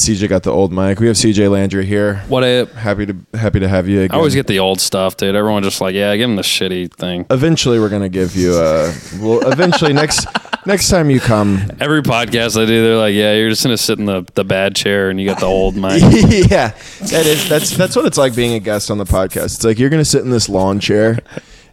CJ got the old mic. We have CJ Landry here. What a, Happy to happy to have you again. I always get the old stuff, dude. Everyone just like, yeah, give him the shitty thing. Eventually, we're gonna give you a. Well, eventually next next time you come. Every podcast I do, they're like, yeah, you're just gonna sit in the, the bad chair and you got the old mic. yeah, that is that's that's what it's like being a guest on the podcast. It's like you're gonna sit in this lawn chair.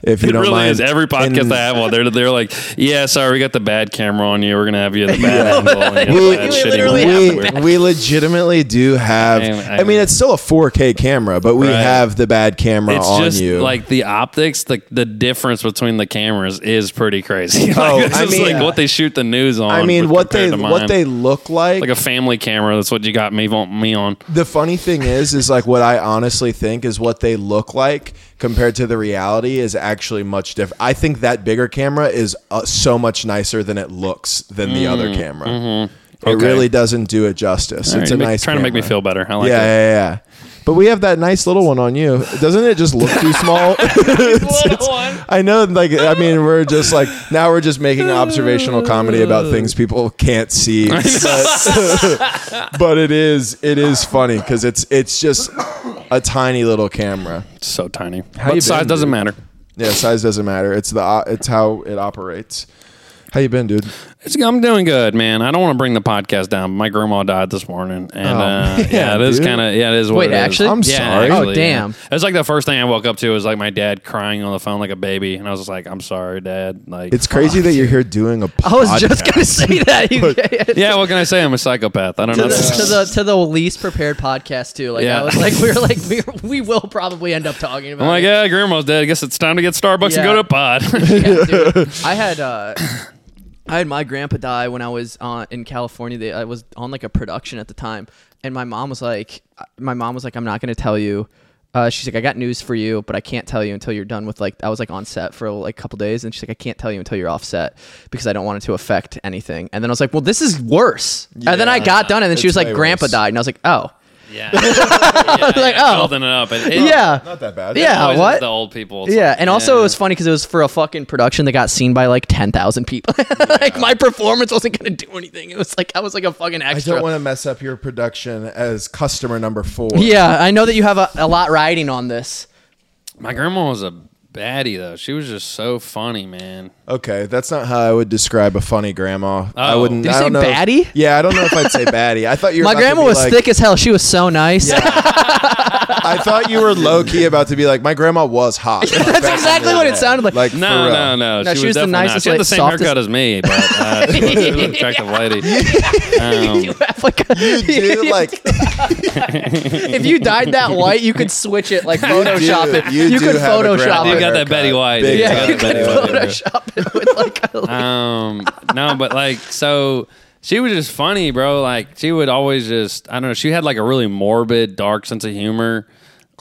If you It don't really mind, is. Every podcast And I have one, they're they're like, yeah, sorry, we got the bad camera on you. We're gonna have you in the bad angle. We, the bad we shitty literally mic. have we, we legitimately do have. I- I- I mean, it's still a 4K camera, but we Right. have the bad camera It's on just you. like the optics, the the difference between the cameras is pretty crazy. like, Oh, it's I just mean- like what they shoot the news on. I mean, what they what they look like. like a family camera. That's what you got me me on. the funny thing is, is like what I honestly think is what they look like compared to the reality is actually much different. I think that bigger camera is uh, so much nicer than it looks than the other camera. It Mm-hmm. Okay. really doesn't do it justice. All it's a make- nice trying to make me camera. feel better. I like yeah, it. yeah, yeah. But we have that nice little one on you. Doesn't it just look too small? It's- it's- I know, like, I mean, we're just like now we're just making observational comedy about things people can't see. But, but it is it is funny because it's it's just a tiny little camera. It's so tiny. How you But size been, doesn't dude? matter. Yeah, size doesn't matter. It's the uh, it's how it operates. How you been, dude? It's, I'm doing good, man. I don't want to bring the podcast down. But my grandma died this morning, and Oh, uh, man, yeah, it is dude. kind of yeah, it is. What Wait, it is. actually? I'm Yeah, sorry. Oh, damn. yeah. It was like the first thing I woke up to was like my dad crying on the phone like a baby, and I was just like, "I'm sorry, Dad." Like, It's crazy that you're here doing a. I was just gonna say that. You, yeah. What can I say? I'm a psychopath. I don't to, know. the, to the to the least prepared podcast too. Like Yeah. I was like, we were like, we, we will probably end up talking about. I'm like, it. yeah, grandma's dead. I guess it's time to get Starbucks Yeah. and go to a pod. Yeah, dude. I had uh, I had my grandpa die when I was uh, in California. They, I was on like a production at the time, and my mom was like, my mom was like, I'm not gonna tell you. Uh, she's like, I got news for you, but I can't tell you until you're done with like. I was like on set for like a couple days, and she's like, I can't tell you until you're off set because I don't want it to affect anything. And then I was like, Well, this is worse. and then I got done, and then she was like, Grandpa worse. died, and I was like, Oh, yeah, like oh, building it up. It, it, yeah. Not that bad. Yeah. always what? The old people. It's Yeah, like, and also yeah. it was funny because it was for a fucking production that got seen by like ten thousand people. like my performance wasn't gonna do anything. It was like I was like a fucking extra. I don't want to mess up your production as customer number four. yeah, I know that you have a, a lot riding on this. My grandma was a baddie though. She was just so funny, man. Okay, that's not how I would describe a funny grandma. I Oh. wouldn't. Did you I say don't know if- yeah, I don't know if I'd say baddie. I thought you. Were My grandma was like- thick as hell. She was so nice. I thought you were low key about to be like, my grandma was hot. That's exactly what it sounded like. Like No, for real. no, no. No, she, she was the definitely not. nicest, She had the same softest- haircut as me, but uh, she was an attractive lady. Um, you have like a, Dude, like if you dyed that white, you could switch it like Photoshop do- it. you You, do could have a Photoshop you it. Got that. Betty White. Big You Yeah, got you could Photoshop it with like a Um, no, but like, so she was just funny, bro. Like, she would always just, I don't know, she had like a really morbid, dark sense of humor.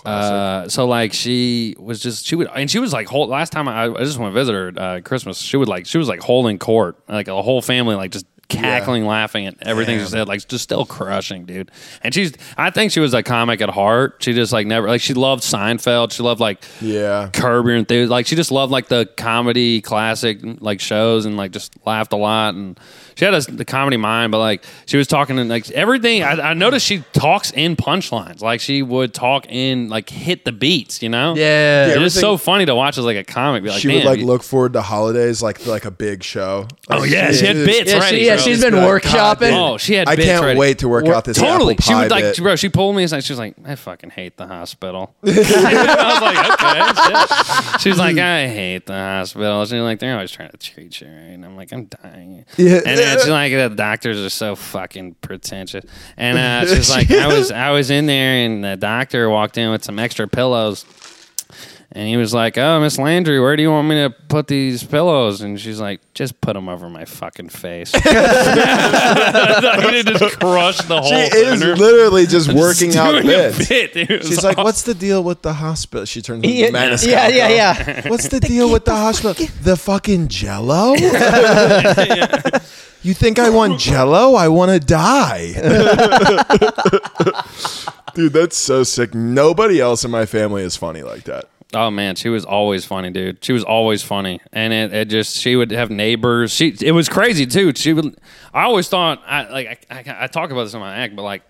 Uh, so like she was just she would and she was like whole last time I, I just went to visit her uh, Christmas she would like she was like holding court like a whole family like just cackling laughing at everything she said like just still crushing dude and she's I think she was a comic at heart she just like never like she loved Seinfeld she loved like Yeah. Curb Your Enthusiasm. Like she just loved like the comedy classic like shows and like just laughed a lot and she had a, the comedy mind. But like she was talking and like everything. I, I noticed she talks in punchlines. Like she would talk in like hit the beats. You know? Yeah. It Yeah, was so funny to watch as like a comic. Be like, she "Damn, would like you- look forward to holidays like like a big show. Oh yeah, she had bits Yeah, ready. she, yeah, bro. she's Just been be like, God, workshopping. Oh, she had. I bits can't ready. wait to work out this Totally. apple She pie would like, bit. bro. She pulled me aside. She was like, "I fucking hate the hospital." I was like, "Okay." shit. She was like, "I hate the hospital." She's like, "They're always trying to treat you, right?" And I'm like, "I'm dying." Yeah. And then she's like, "The doctors are so fucking pretentious." And uh, she's like, "I was, I was in there, and the doctor walked in with some extra pillows." And he was like, "Oh, Miss Landry, where do you want me to put these pillows?" And she's like, "Just put them over my fucking face." I just crushed the whole. She is thing. literally just working Just out a bits. bit, dude. It She's like, awesome. "What's the deal with the hospital?" She turns into Yeah, Maniscalco. yeah, yeah, yeah. What's the deal with the hospital? The fucking Jello. You think I want Jello? I want to die. Dude, that's so sick. Nobody else in my family is funny like that. Oh man, she was always funny, dude. She was always funny, and it, it just she would have neighbors. She it was crazy too. She would. I always thought I like I, I, I talk about this in my act, but like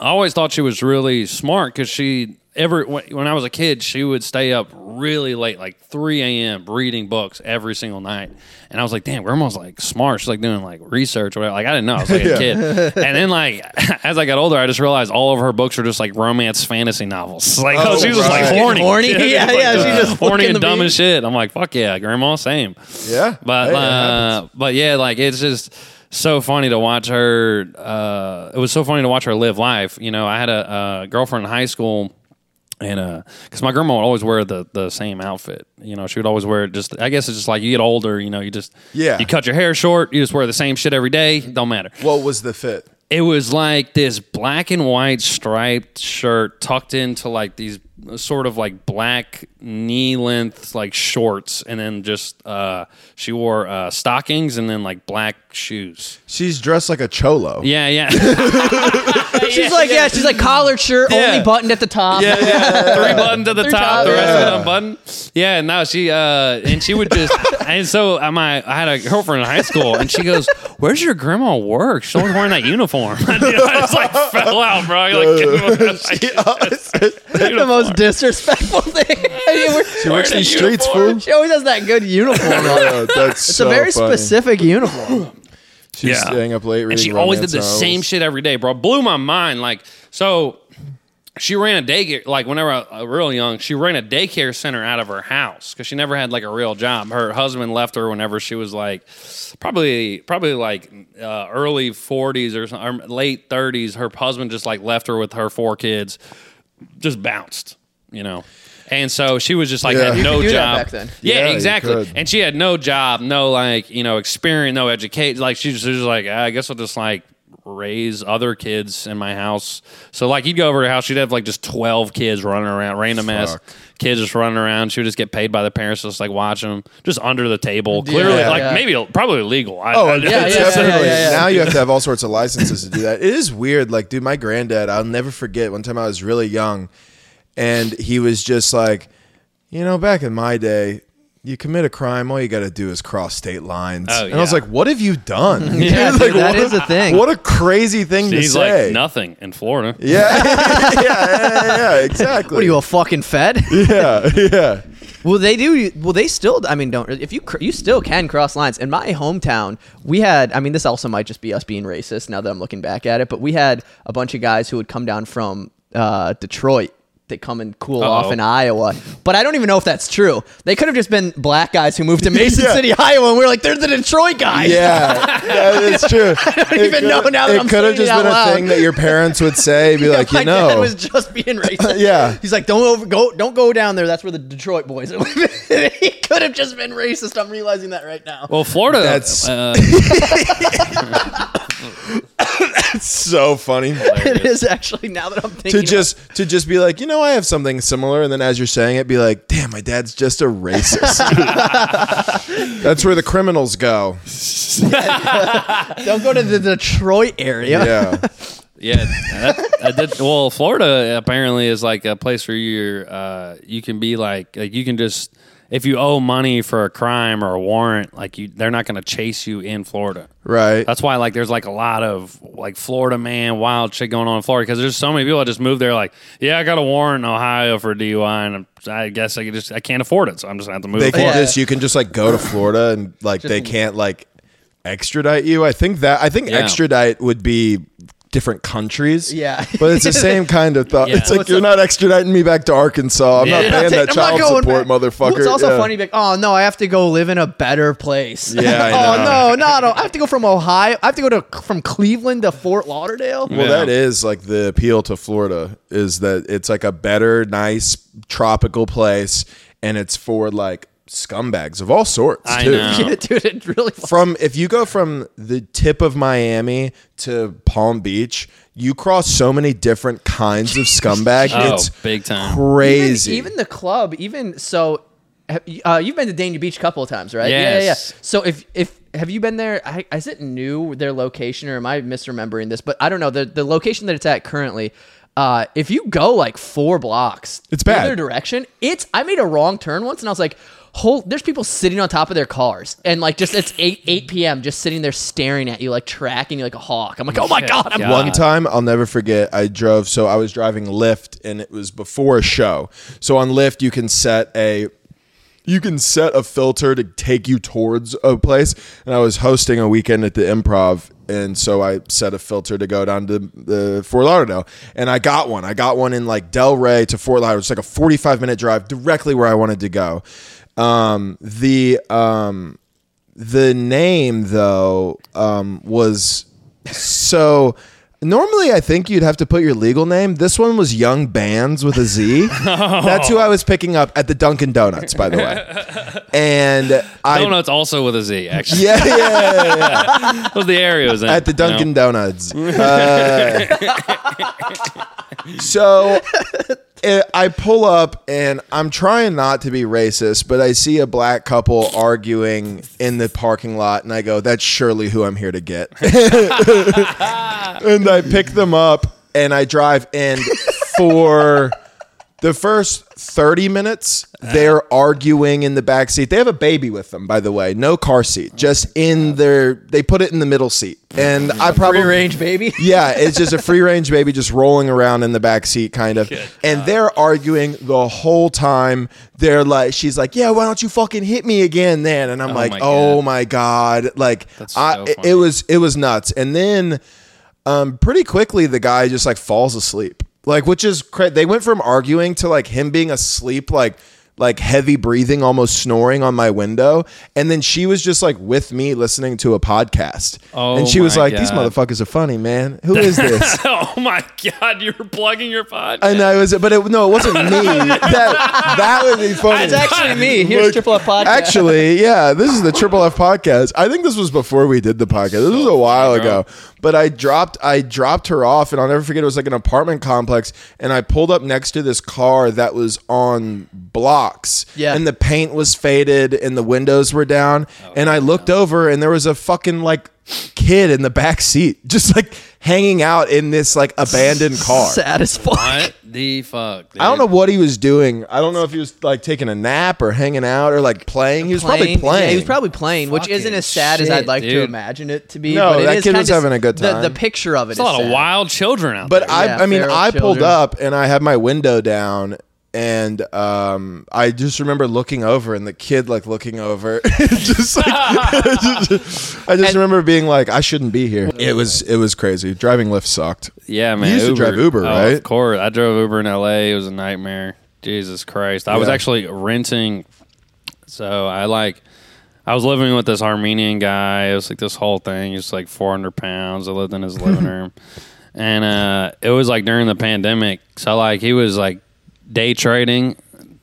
I always thought she was really smart because she ever when when I was a kid, she would stay up really late, like 3 a.m. reading books every single night. And I was like, damn, grandma's like smart. She's like doing like research or whatever. Like I didn't know. I was like a kid. And then like as I got older, I just realized all of her books are just like romance fantasy novels. Like oh, she was just like right. horny. Horny? Yeah, like, yeah, she just horny and dumb beat. as shit. I'm like, fuck yeah, grandma, same. Yeah, But Hey, uh, but yeah, like it's just so funny to watch her. Uh, it was so funny to watch her live life. You know, I had a, a girlfriend in high school. And uh, because my grandma would always wear the the same outfit, you know, she would always wear it. Just I guess it's just like you get older, you know, you just Yeah. you cut your hair short, you just wear the same shit every day. Don't matter. what was the fit? It was like this black and white striped shirt tucked into like these sort of like black knee length like shorts, and then just uh, she wore uh, stockings and then like black shoes. She's dressed like a cholo. Yeah, yeah. She's like, yeah, she's like collared shirt, Yeah. only buttoned at the top. Yeah, yeah. Three buttons at the Three top, the tops. rest of it Yeah. unbuttoned. Yeah, no, she uh and she would just and so uh, my I had a girlfriend in high school and she goes, Where's your grandma work? She's always wearing that uniform. I just like fell out, bro. I like, the most disrespectful thing. She works in the streets, fool. She always has that good uniform on. That's It's a very specific uniform. She's Yeah. staying up late reading. and she always did romance the novels. same shit every day, bro. Blew my mind. Like, so she ran a daycare, like, whenever I was real young, she ran a daycare center out of her house because she never had like a real job. Her husband left her whenever she was like, probably, probably like uh, early 40s or, some- or late 30s. Her husband just like left her with her four kids, just bounced, you know. And so she was just like Yeah. had You no could do that job. back then. Yeah, Yeah, you exactly. could. And she had no job, no like you know experience, no education. Like she was just like, "Ah, I guess I'll just like raise other kids in my house. So like you'd go over to her house, she'd have like just twelve kids running around, random ass Fuck. kids just running around. She would just get paid by the parents, just like watch them, just under the table. Clearly, Yeah, like yeah. maybe probably illegal. I, Oh, I- yeah, yeah, it's yeah, definitely. yeah, yeah. Now you have to have all sorts of licenses to do that. It is weird. Like, dude, my granddad, I'll never forget one time I was really young and he was just like, you know, back in my day, you commit a crime, all you got to do is cross state lines. Oh, and I was yeah. like, what have you done? Yeah, Dude, dude, that what is a thing. What a crazy thing He's to say. like nothing in Florida. yeah. yeah, yeah, yeah, exactly. What are you, a fucking fed? yeah, yeah. Well, they do. Well, they still. I mean, don't. If you cr- you still can cross lines. In my hometown, we had. I mean, this also might just be us being racist now that I'm looking back at it. But we had a bunch of guys who would come down from uh, Detroit. They come and cool off Uh-oh. in Iowa, but I don't even know if that's true. They could have just been black guys who moved to Mason Yeah. City, Iowa, and we are like, they're the Detroit guys. Yeah, that is true. I don't even know now that it I'm could have saying it could have just out been a loud. thing that your parents would say, be like, my you dad know, was just being racist. Yeah. he's like, don't over, go, don't go down there. That's where the Detroit boys. are. he could have just been racist. I'm realizing that right now. Well, Florida. That's- uh, so funny. it is actually now that I'm thinking to about just to just be like, you know, I have something similar, and then as you're saying it, be like, damn, my dad's just a racist. That's where the criminals go. don't go to the Detroit area. Yeah, Yeah, that, I did. Well, Florida apparently is like a place where you're, uh, you can be like, like you can just, if you owe money for a crime or a warrant, like you, they're not going to chase you in Florida. right. That's why, like, there's like a lot of like Florida man wild shit going on in Florida because there's so many people that just move there. Like, yeah, I got a warrant in Ohio for a DUI, and I'm- I guess I could just, I can't afford it, so I'm just gonna have to move. they to can Florida. just you can just like go to Florida and like they can't like extradite you. I think that I think Yeah. extradite would be different countries. Yeah. but it's the same kind of thought. Yeah. It's like What's you're up? not extraditing me back to Arkansas. I'm Yeah. not You're paying I'm that not child going support, back. motherfucker. Well, it's also Yeah. funny. Like, oh no, I have to go live in a better place. Yeah, I oh know. no, no, no, I have to go from Ohio. I have to go to from Cleveland to Fort Lauderdale. Well, Yeah. that is like the appeal to Florida is that it's like a better, nice tropical place, and it's for like scumbags of all sorts I too. know. Yeah, dude, it really. From if you go from the tip of Miami to Palm Beach, you cross so many different kinds of scumbag. Oh, it's big time. crazy. Even, even the club, even so, have you- uh, you've been to Dania Beach a couple of times, right? Yeah, yeah, yeah. Yes. So if if have you been there? I, is it new their location, or am I misremembering this? But I don't know the the location that it's at currently. Uh, if you go like four blocks, It's bad. Either direction, it's. I made a wrong turn once, and I was like, whole there's people sitting on top of their cars and like just it's 8 8 p.m. just sitting there staring at you like tracking you like a hawk. I'm like, "Oh my god, I'm One time, I'll never forget. I drove. So I was driving Lyft, and it was before a show. So on Lyft, you can set a you can set a filter to take you towards a place. And I was hosting a weekend at the Improv, and so I set a filter to go down to the Fort Lauderdale, and I got one. I got one in like Delray to Fort Lauderdale. It's like a forty-five minute drive directly where I wanted to go. Um, the um, the name though um, was so normally i think you'd have to put your legal name this one was young bands with a z that's who i was picking up at the dunkin donuts by the way and i Donuts also with a Z. Actually, yeah, yeah, yeah, yeah. was the area was in. at the you know? dunkin donuts Uh, so I pull up and I'm trying not to be racist, but I see a black couple arguing in the parking lot, and I go, "That's surely who I'm here to get." and I pick them up and I drive and for the first 30 minutes they're arguing in the back seat they have a baby with them by the way no car seat just in their they put it in the middle seat and i probably free range baby." yeah, it's just a free range baby just rolling around in the back seat, kind of. And they're arguing the whole time. They're like, she's like, "Yeah, why don't you fucking hit me again, then?" And I'm Oh like, my "Oh God. my god!" Like, That's I, it- funny. it was it was nuts. And then, um, pretty quickly, the guy just like falls asleep. Like, which is cra- they went from arguing to like him being asleep, like like heavy breathing, almost snoring on my window. And then she was just like with me listening to a podcast. Oh and she was my like, These God. motherfuckers are funny, man. Who is this? oh my god, you were plugging your podcast. I know it was, but it, no, it wasn't me. That that would be funny. It's actually me. Here's Look, Triple F podcast. Actually, yeah, this is the Triple F podcast. I think this was before we did the podcast. This was a oh, while funny, bro. ago. But I dropped I dropped her off, and I'll never forget. It was like an apartment complex, and I pulled up next to this car that was on blocks. Yeah. and the paint was faded, and the windows were down. Oh, and I looked over, and there was a fucking like kid in the back seat, just like hanging out in this like abandoned car. sad as fuck. what the fuck? Dude? I don't know what he was doing. I don't know if he was like taking a nap or hanging out or like playing. He was probably playing. Yeah, he was probably playing, which isn't as sad as I'd like to imagine it to be. No, but it that is kid was having a good time. The, picture of it There's a is lot of wild children out But there. I, Yeah, I mean, I pulled children. up and I had my window down, and um, I just remember looking over and the kid like looking over, just like I just remember being like, I shouldn't be here. It was it was crazy. Driving Lyft sucked. Yeah, man. used to drive Uber, Oh, right? Of course. I drove Uber in LA. It was a nightmare. Jesus Christ. I was actually renting. So I like, I was living with this Armenian guy. It was like this whole thing. He was like 400 pounds. I lived in his living room. And uh, it was like during the pandemic. So like he was like day trading.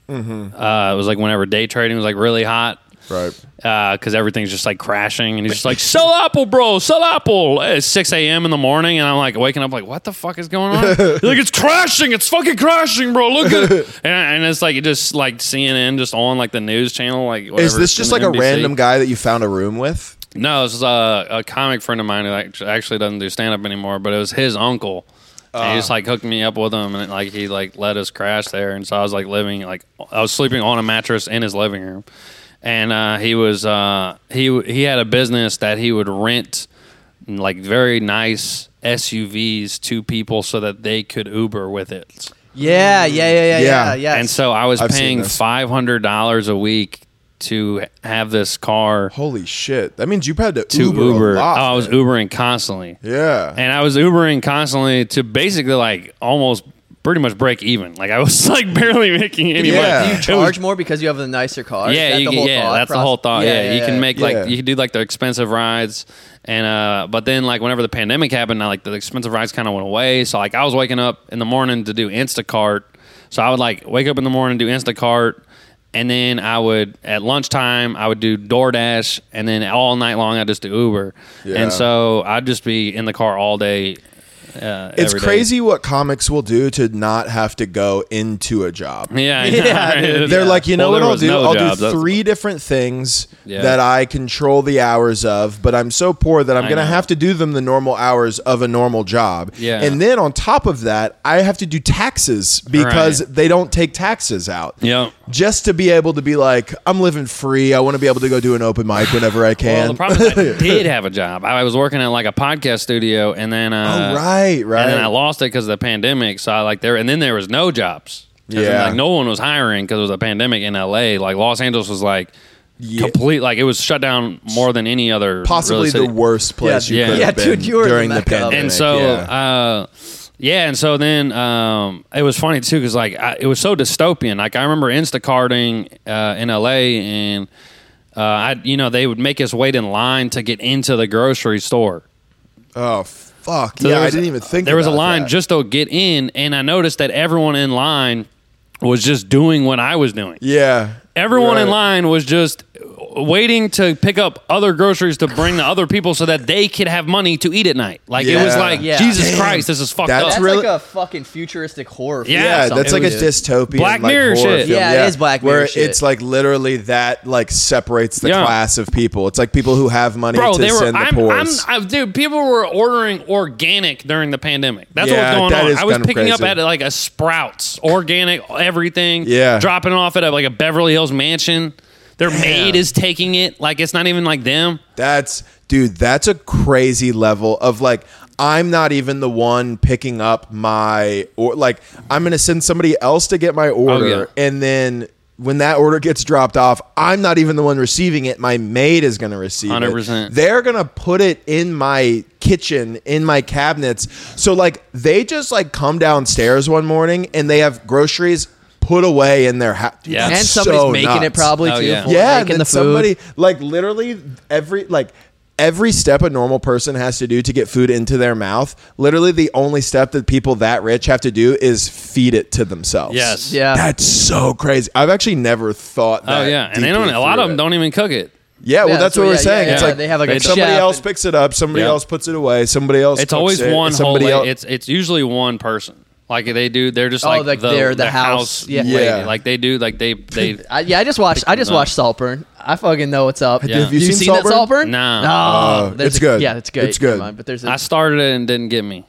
Mm-hmm. Uh, it was like whenever day trading was like really hot Right. because everything's just like crashing, and he's just like, "Sell Apple, bro, sell Apple." It's six a.m. in the morning, and I'm like waking up, like, "What the fuck is going on?" He's like, "It's crashing, it's fucking crashing, bro. Look at it." And, and it's like just like CNN just on like the news channel, like Is this just like a random guy that you found a room with? No, this is a, a comic friend of mine who actually doesn't do stand up anymore, but it was his uncle. And he just like hooked me up with him, and like he like let us crash there, and so I was like living like I was sleeping on a mattress in his living room, and uh, he was uh, he he had a business that he would rent like very nice SUVs to people so that they could Uber with it. Yeah, yeah, yeah, yeah, Yeah. yeah. yeah. And so I was I've paying five hundred dollars a week to have this car Holy shit! That means you had to, to Uber. Uber. A lot, oh, I was. Ubering constantly. Yeah. and I was Ubering constantly to basically like almost pretty much break even. Like I was like barely making any Yeah. money. do you It was- charge more because you have the nicer car? Yeah, that you the whole yeah, thought that's the whole thought. Yeah, you can make like you can do like the expensive rides, and uh, but then like whenever the pandemic happened, now like the expensive rides kind of went away. So like I was waking up in the morning to do Instacart, so I would like wake up in the morning do Instacart. And then I would at lunchtime I would do DoorDash, and then all night long I just do Uber. Yeah. And so I'd just be in the car all day, Uh, It's crazy what comics will do to not have to go into a job. Yeah, know, Yeah, right? They're like, you know Well, what I'll do? no I'll do That's- three different things Yeah. that I control the hours of, but I'm so poor that I'm I going to know. have to do them the normal hours of a normal job. Yeah. And then on top of that, I have to do taxes because Right. they don't take taxes out. Yep. Just to be able to be like, I'm living free. I want to be able to go do an open mic whenever I can. Well, the problem is I did have a job. I was working at like a podcast studio, and then uh, oh, right, right. right. and then I lost it because of the pandemic. So I like there, and then there was no jobs. 'Cause then, Yeah. like no one was hiring because it was a pandemic in LA. Like Los Angeles was like Yeah. complete, like it was shut down more than any other Possibly the worst place Yeah. you Yeah. could Yeah, have been dude, you were during the, mecca pandemic. and so yeah. uh yeah and so then um it was funny too because like I, it was so dystopian like i remember instacarting uh in la and uh i you know they would make us wait in line to get into the grocery store oh fuck, So yeah, I didn't even think there was a line that. just to get in and i noticed that everyone in line was just doing what i was doing yeah. Everyone in line was just waiting to pick up other groceries to bring to other people so that they could have money to eat at night. Like it was Yeah. like Yeah. Jesus Damn. Christ, this is fucked That's up. That's really- like a fucking futuristic horror. film Yeah, or Yeah, something. that's like a was- dystopian Black like, Mirror horror shit. film. Yeah, it is Black Mirror Where shit. it's like literally that like separates the Yeah. class of people. It's like people who have money Bro, to they were. send the I'm, poor. I'm, I, dude. People were ordering organic during the pandemic. That's Yeah, what was going that on. is I was kind of picking up crazy. at like a Sprouts, organic, everything. Yeah. dropping off at a, like a Beverly Hills mansion. Their maid is taking it. Like it's not even like them. That's dude, that's a crazy level of like I'm not even the one picking up my or like I'm going to send somebody else to get my oh, order Oh, yeah. and then when that order gets dropped off, I'm not even the one receiving it. My maid is going to receive it. 100%. They're going to put it in my kitchen, in my cabinets. So like they just like come downstairs one morning and they have groceries put away in their house. Yeah. and somebody's making it probably Oh, too. yeah. for yeah, and then the food. somebody like literally every like every step a normal person has to do to get food into their mouth. Literally, the only step that people that rich have to do is feed it to themselves. Yes. Yeah. that's so crazy. I've actually never thought. Oh that yeah, and they don't. A lot of them it. don't even cook it. Yeah, well, Yeah, that's so what yeah, we're saying. yeah, it's yeah. like They have, like, a somebody chef else and- picks it up, somebody Yeah. else puts it away, somebody else. It's always it, one whole. somebody la- else. It's it's usually one person. Like they do. They're just Oh, like, like the, they're the the house- house. yeah. Yeah. Like they do. Like they they. I, yeah, I just watched. I just them up. watched Saltburn. I fucking know what's up. Yeah. Have you you seen seen that Saltburn? Saltburn? Nah. Oh, uh, there's it's a- good. Yeah, it's good. It's good. Mind, But there's a, I started it and didn't get me.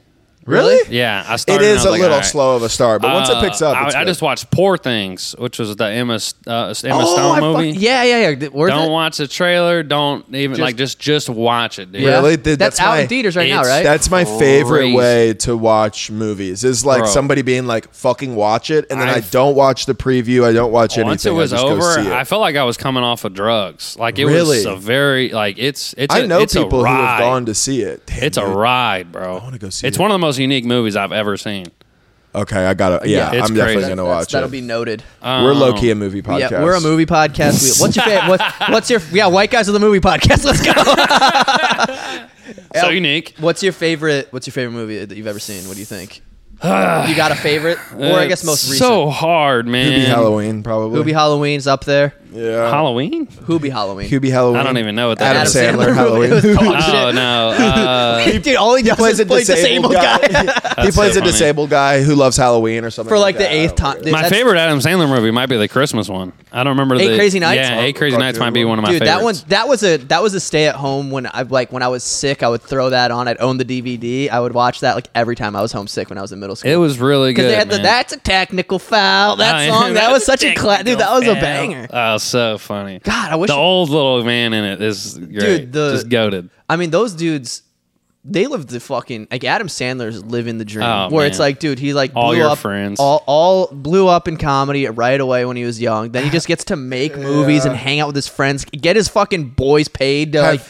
Really? Yeah, I It started. and I is was a like, little all right. slow of a start, but once it Uh, picks up, it's I, I good. just watched Poor Things, which was the Emma uh, Emma oh, Stone I movie. fuck- yeah, yeah, yeah. Worth Don't it? watch the trailer. Don't even Just- like just just watch it, dude. Yeah. Really? Dude, that's, that's out my- in theaters right now, it's- right? That's my favorite Crazy. way to watch movies. Is like Bro. somebody being like, "Fucking watch it," and then I, I've- don't watch the preview. I don't watch anything. Once it was I just go over, see it. I felt like I was coming off of drugs. Like it Really? was a very like it's it's. I a- know it's a people who have ride. gone to see it. Damn, It's a dude. ride, bro. I wanna go see It's it. one of the most unique movies I've ever seen. Okay, I got to Yeah, Yeah, it's I'm definitely crazy. gonna That's- watch That'll it. be noted. we're oh. low key a movie podcast. Yeah, we're a movie podcast. We- what's your favorite? What, what's your yeah? White guys are the movie podcast. Let's go. So unique. What's your favorite? What's your favorite movie that you've ever seen? What do you think? you got a favorite, or I guess most recent? So hard, man. Hubie Halloween, probably. Hubie Halloween's up there. Yeah. Halloween. Hubie Halloween. Hubie Halloween. I don't even know what that Adam is. Sandler. Halloween. It was dog Oh shit. no. Uh, Dude, all he does plays is a play disabled, disabled guy. guy. he That's plays so a funny. disabled guy who loves Halloween or something For like that. the eighth time. Dude, my that's- favorite Adam Sandler movie might be the Christmas one. I don't remember Eight the Crazy Nights? Yeah, Eight Crazy Nights might be one of my Dude, favorites. that one that was a that was a stay at home when I like when I was sick. I would throw that on. I'd own the DVD. I would watch that like every time I was homesick when I was in middle school. It was really good. because they had the man. "That's a technical foul" that Oh, yeah, song. That was such a class, dude. That was a banger. Oh, so funny. God, I wish. the old little man in it is great. Dude, the- just goaded. I mean, those dudes. They live the fucking like Adam Sandler's living the dream. Oh, where it's like, dude, he like All blew your up, friends. all all blew up in comedy right away when he was young. Then he just gets to make movies and hang out with his friends, get his fucking boys paid to like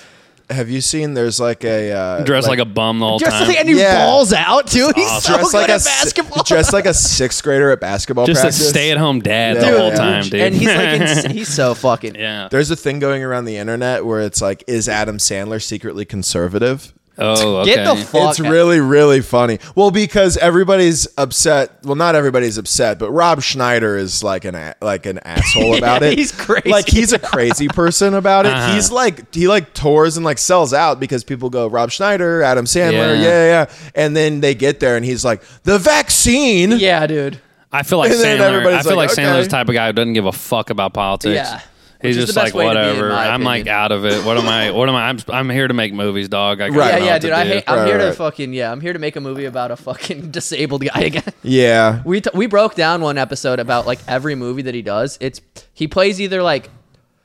Have, have you seen? There's like a uh, Dressed like, a bum the whole just time. and he Yeah. balls out too. He's so dressed good like a at si- basketball. dressed like a sixth grader at basketball just a practice. stay-at-home dad Yeah. the whole Dude, time, dude. and he's like, ins- he's so fucking. yeah. There's a thing going around the internet where it's like, is Adam Sandler secretly conservative? Oh, okay. Get the fuck. It's really, really funny. Well, because everybody's upset. Well, not everybody's upset, but Rob Schneider is like an a- like an asshole about it. he's crazy. Like he's a crazy person about it. Uh-huh. He's like he like tours and like sells out because people go Rob Schneider, Adam Sandler, Yeah. yeah, yeah, yeah. And then they get there and he's like the vaccine. Yeah, dude. I feel like And Sandler. I feel like, like, Sandler's okay. the type of guy who doesn't give a fuck about politics. Yeah. He's just like best be, whatever. I'm like out of it. What am I? What am I? I'm, I'm here to make movies, dog. I Right. gotta Yeah, yeah, dude. I hate, I'm Right, here to fucking yeah. I'm here to make a movie about a fucking disabled guy again. Yeah. We t- we broke down one episode about like every movie that he does. It's he plays either like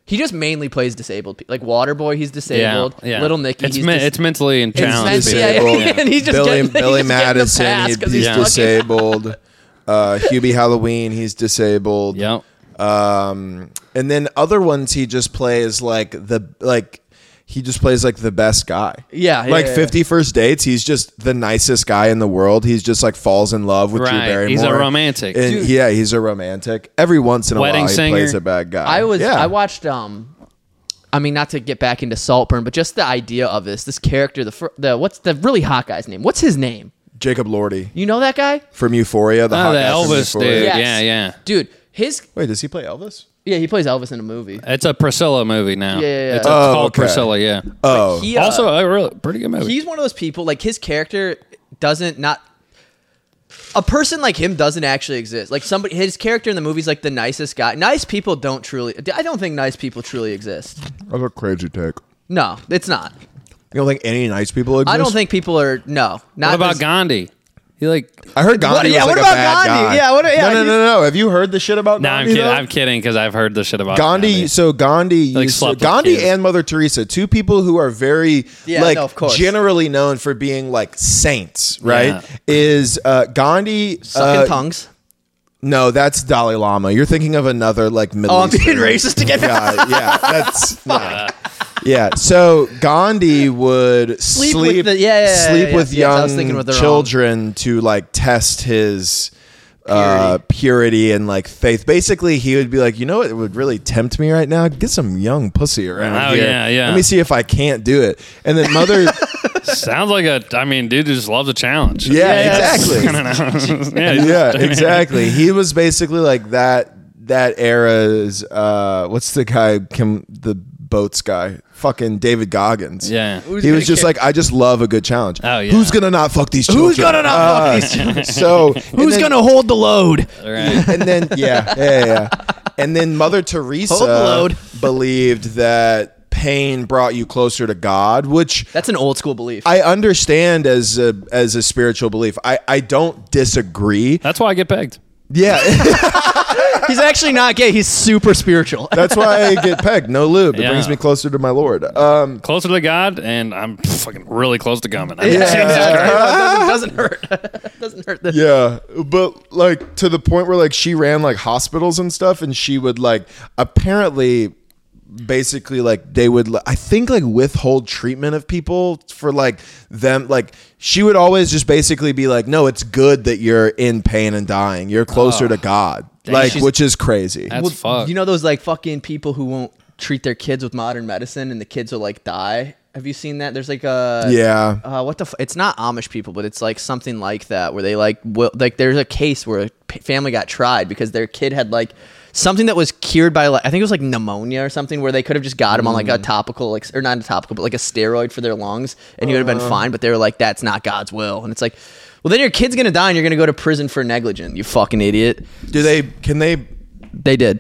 he just mainly plays disabled people. Like Waterboy, he's disabled. Yeah, yeah. Little Nicky, It's he's men- dis- it's mentally It's challenged. mentally- yeah, yeah, yeah. And he's just Billy, getting- he's Billy just getting the Madison, pass he- he's he's disabled. uh, Hubie Halloween, he's disabled. Yep. Um, and then other ones he just plays like the like he just plays like the best guy. Yeah, yeah, like yeah. Fifty First Dates, he's just the nicest guy in the world. He's just like falls in love with Drew Right. Barrymore. He's a romantic. And Dude. yeah, he's a romantic. Every once in a Wedding while, he singer. plays a bad guy. I was yeah. I watched um I mean not to get back into Saltburn, but just the idea of this this character the fir- the what's the really hot guy's name? What's his name? Jacob Elordi You know that guy? from Euphoria. The Oh, hot the guy from Elvis Euphoria. dude. Yes. Yeah, yeah. Dude, his Wait, does he play Elvis? yeah, he plays Elvis in a movie. It's a Priscilla movie now. Yeah, yeah, yeah. It's, Oh, called okay. Priscilla. Yeah. Oh, He, uh, also, a really pretty good movie. he's one of those people like his character doesn't not a person like him doesn't actually exist. Like somebody his character in the movie's like the nicest guy. Nice people don't truly I don't think nice people truly exist. that's a crazy take. No, it's not. You don't think any nice people exist? I don't think people are no. Not what about this- Gandhi? He like. I heard Gandhi yeah, was what like a about bad Gandhi? guy. Yeah, what- yeah, no, no, he's- no, no. Have you heard the shit about No, I'm kidding. though? I'm kidding because I've heard the shit about Gandhi, so Gandhi, Like used to- Gandhi kids. and Mother Teresa, two people who are very Yeah, like no, of course. generally known for being like saints, right? Yeah. Is uh, Gandhi sucking uh, tongues. No, that's Dalai Lama. You're thinking of another like Middle Oh, I'm being Eastern racist again. guy. Yeah, that's yeah. yeah. So Gandhi would sleep, Sleep with the- yeah, yeah, yeah, sleep yeah, with yeah. Young was with the wrong- children to like test his uh, purity and like faith. Basically, he would be like, you know what would really tempt me right now? Get some young pussy around Oh, here. yeah, yeah. Let me see if I can't do it. And then mother, Sounds like a. I mean, dude just loves a challenge. yeah, exactly. I yeah, yeah, exactly. He was basically like that. That era's uh, what's the guy? Kim, the boats guy, fucking David Goggins. Yeah. Who's he was just get- like, I just love a good challenge. Oh, yeah. Who's gonna not fuck these children? Who's gonna not fuck Uh, these children? So Who's gonna hold the load? All right. And then yeah, yeah, yeah, yeah. And then Mother Teresa Hold the load. believed that pain brought you closer to God, which That's an old school belief. I understand as a as a spiritual belief. I I don't disagree. That's why I get pegged. Yeah. He's actually not gay. He's super spiritual. That's why I get pegged. No lube. It Yeah. brings me closer to my Lord. Um, Closer to God, and I'm fucking really close to coming. I mean, Yeah, yeah, it doesn't, doesn't hurt. doesn't hurt. The, yeah, but like to the point where like she ran like hospitals and stuff, and she would like apparently basically like they would i think like withhold treatment of people for like them like she would always just basically be like no it's good that you're in pain and dying you're closer to god like which is crazy That's fucked. You know those like fucking people who won't treat their kids with modern medicine and the kids will like die. Have you seen that? There's like a yeah Uh, what the? F- it's not Amish people, but it's like something like that where they like will like. There's a case where a p- family got tried because their kid had like something that was cured by like I think it was like pneumonia or something where they could have just got him on like a Mm. topical like or not a topical but like a steroid for their lungs and he would have Uh. been fine. But they were like that's not God's will, and it's like. Well, then your kid's gonna die, and you're gonna go to prison for negligent. You fucking idiot. do they can they They did.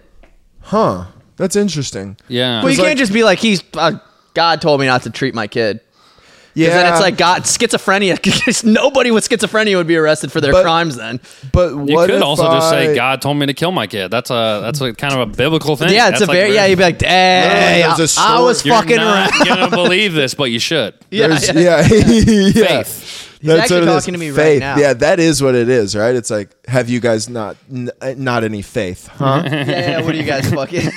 huh that's interesting yeah. Well, you like- can't just be like, he's uh, God told me not to treat my kid. Yeah Yeah, then it's like God schizophrenia. 'cause Nobody with schizophrenia would be arrested for their But- crimes. Then, but you could if also just say God told me to kill my kid. That's a that's a kind of a biblical thing. yeah, it's That's a very yeah. You'd be like, hey, No, there's a I, I was story. You're fucking not around. gonna believe this, but you should. Yeah, There's- yeah. yeah, yeah. Faith. He's actually what it is. talking to me right faith. now. Yeah, that is what it is, right? It's like, have you guys not n- not any faith, huh? yeah, yeah. What do you guys fucking?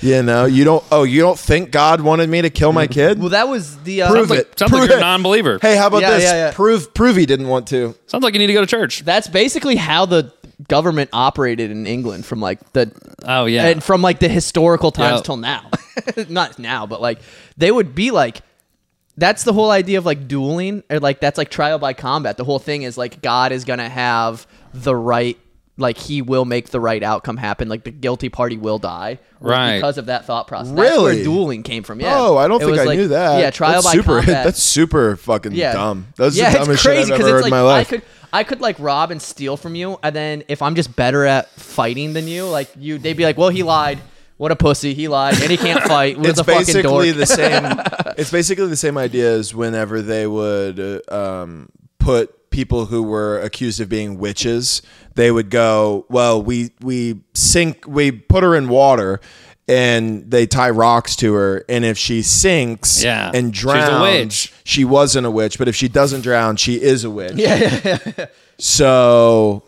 You know, you don't. Oh, you don't think God wanted me to kill my kid? well, that was the uh, Prove Sounds it. like, sounds like you're a it. non-believer. Hey, how about Yeah, this? yeah, yeah. Prove prove he didn't want to. Sounds like you need to go to church. That's basically how the government operated in England from like the Oh yeah. and from like the historical times Yeah. till now. Not now, but like they would be like that's the whole idea of like dueling or like that's like trial by combat. The whole thing is like God is gonna have the right like he will make the right outcome happen. Like the guilty party will die, Right. Because of that thought process. That's where Really? dueling came from. Yeah. Oh, I don't It think I like- knew that. Yeah, trial that's by super, combat. That's super fucking yeah. dumb. That's yeah, the dumbest it's crazy shit I've ever it's heard like in my I could I could like rob and steal from you, and then if I'm just better at fighting than you, like you, they'd be like, "Well, he lied. What a pussy. He lied, and he can't fight. With it's a fucking dork." basically the same. It's basically the same idea as whenever they would uh, um, put people who were accused of being witches. They would go, "Well, we we sink, we put her in water." And they tie rocks to her, and if she sinks Yeah. and She's a drowns, witch. she wasn't a witch. But if she doesn't drown, she is a witch. yeah. So,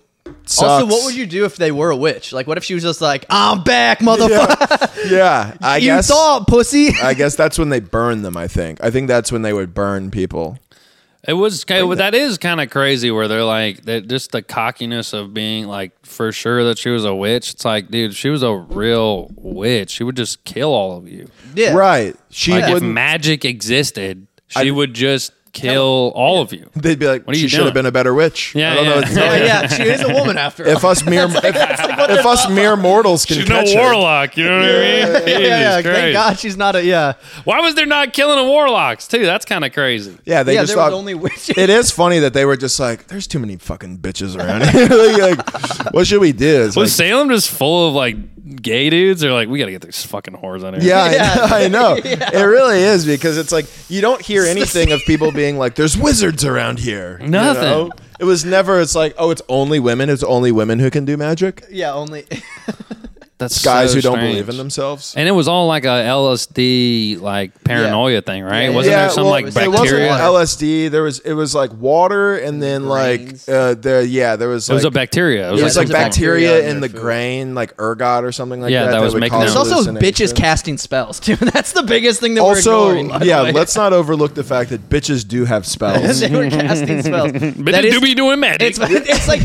Also, what would you do if they were a witch? Like, what if she was just like, "I'm back, motherfucker. Yeah, I you guess. thought, pussy." I guess that's when they burn them. I think. I think that's when they would burn people. It was kind of, that is kind of crazy where they're like that just the cockiness of being like for sure that she was a witch. It's like, dude, she was a real witch, she would just kill all of you. yeah, Right? She Like if wouldn't. magic existed, she would just kill all of you. They'd be like, What are she you should have been a better witch. Yeah, I don't know. yeah. What to Yeah, you. yeah, she is a woman after all. If us mere if, if us mere mortals can She's catch no her, warlock, you know what I mean? yeah, Jesus yeah, thank God she's not a yeah. Why was there not killing the warlocks too? That's kind of crazy. yeah, they yeah, just there thought only witches. it is funny that they were just like, "There's too many fucking bitches around here. like, what should we do?" It's Was like, Salem just full of like gay dudes? They're like, we got to get these fucking whores on here. yeah, Yeah. I know. I know. It really is because it's like you don't hear anything of people being like, "There's wizards around here." you Nothing. know? It was never. It's like, oh, it's only women. It's only women who can do magic. yeah, only. that's Guys so who don't strange. believe in themselves. And it was all like a LSD like paranoia thing, right? Yeah, Wasn't yeah, there some well, like it bacteria? wasn't LSD. There was it was like water, and then like Grains. uh, there yeah there was it was a bacteria. It was, It was like, like bacteria, bacteria in in the food. grain, like ergot or something like Yeah, that. that was making cause There's also bitches casting spells too. That's the biggest thing that Also, we're ignoring. yeah, let's not overlook the fact that bitches do have spells. they were casting spells. but That they is- do be doing magic. It's, it's like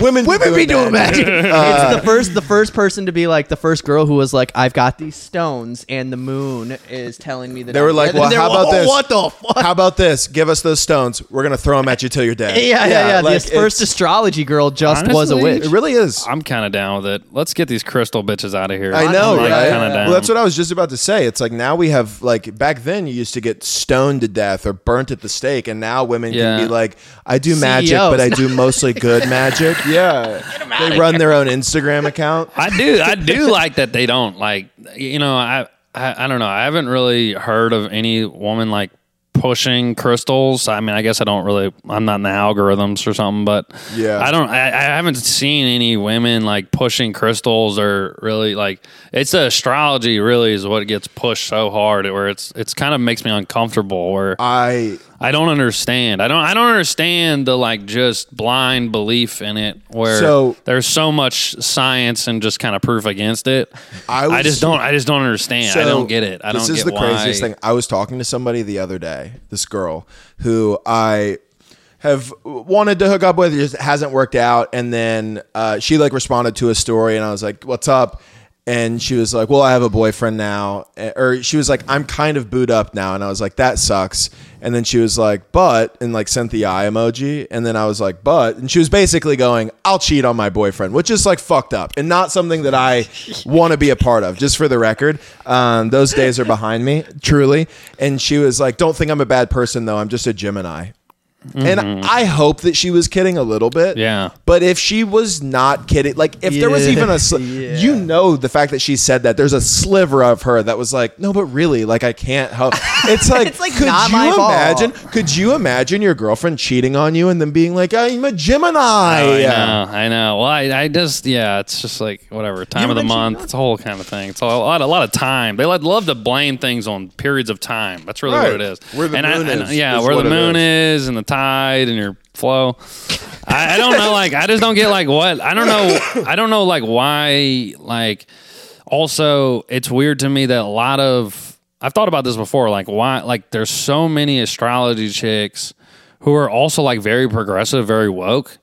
Women, women be doing magic. Uh, it's the first the first person to be like the first girl who was like, I've got these stones and the moon is telling me that They I'm were like, dead." well, And they how were, about "Oh, this? What the fuck? How about this? Give us those stones. We're gonna throw them at you till you're dead. yeah, yeah, yeah. like, this first it's- astrology girl just was a Honestly, witch. It really is. I'm kind of down with it. Let's get these crystal bitches out of here. I know, I'm, right? Kind of down. Well, that's what I was just about to say. It's like now we have like back then you used to get stoned to death or burnt at the stake, and now women Yeah. can be like, I do magic, CEOs. but I do mostly good magic. Yeah, they run their own Instagram account. I do. I do like that they don't like. You know, I, I I don't know. I haven't really heard of any woman like pushing crystals. I mean, I guess I don't really. I'm not in the algorithms or something, but Yeah. I don't. I, I haven't seen any women like pushing crystals or really like. It's the astrology really is what gets pushed so hard where it's it's kind of makes me uncomfortable where I I don't understand. I don't. I don't understand the like just blind belief in it, where So- there's so much science and just kind of proof against it. I I, just don't. I just don't understand. I don't get it. I don't This is get the craziest why. thing. I was talking to somebody the other day, this girl who I have wanted to hook up with, it just hasn't worked out. And then uh, she like responded to a story, and I was like, "What's up?" And she was like, "Well, I have a boyfriend now," Eh, or she was like, "I'm kind of booed up now," and I was like, "That sucks." And then she was like, "But," and like sent the eye emoji, and then I was like, "But," and she was basically going, "I'll cheat on my boyfriend," which is like fucked up and not something that I want to be a part of. Just for the record, um, those days are behind me, truly. And she was like, "Don't think I'm a bad person though. I'm just a Gemini." And mm-hmm. I hope that she was kidding a little bit. Yeah. But if she was not kidding, like if there was even a, sli- Yeah. you know, the fact that she said that, there's a sliver of her that was like, no, but really, like I can't help. It's like, It's like could you imagine? Could you imagine your girlfriend cheating on you and then being like, I'm a Gemini? Oh, I know, I know. Well, I, I just, yeah, it's just like whatever time You of the month. It's a whole kind of thing. It's a lot, a lot of time. They love to blame things on periods of time. That's really Right. what it is. Where the and I- moon and- is, yeah, is where the moon is. and the tide and your flow. I, I don't know. Like, I just don't get like what I don't know. I don't know like why. Like, also, it's weird to me that a lot of I've thought about this before. Like, why? Like, there's so many astrology chicks who are also like very progressive, very woke.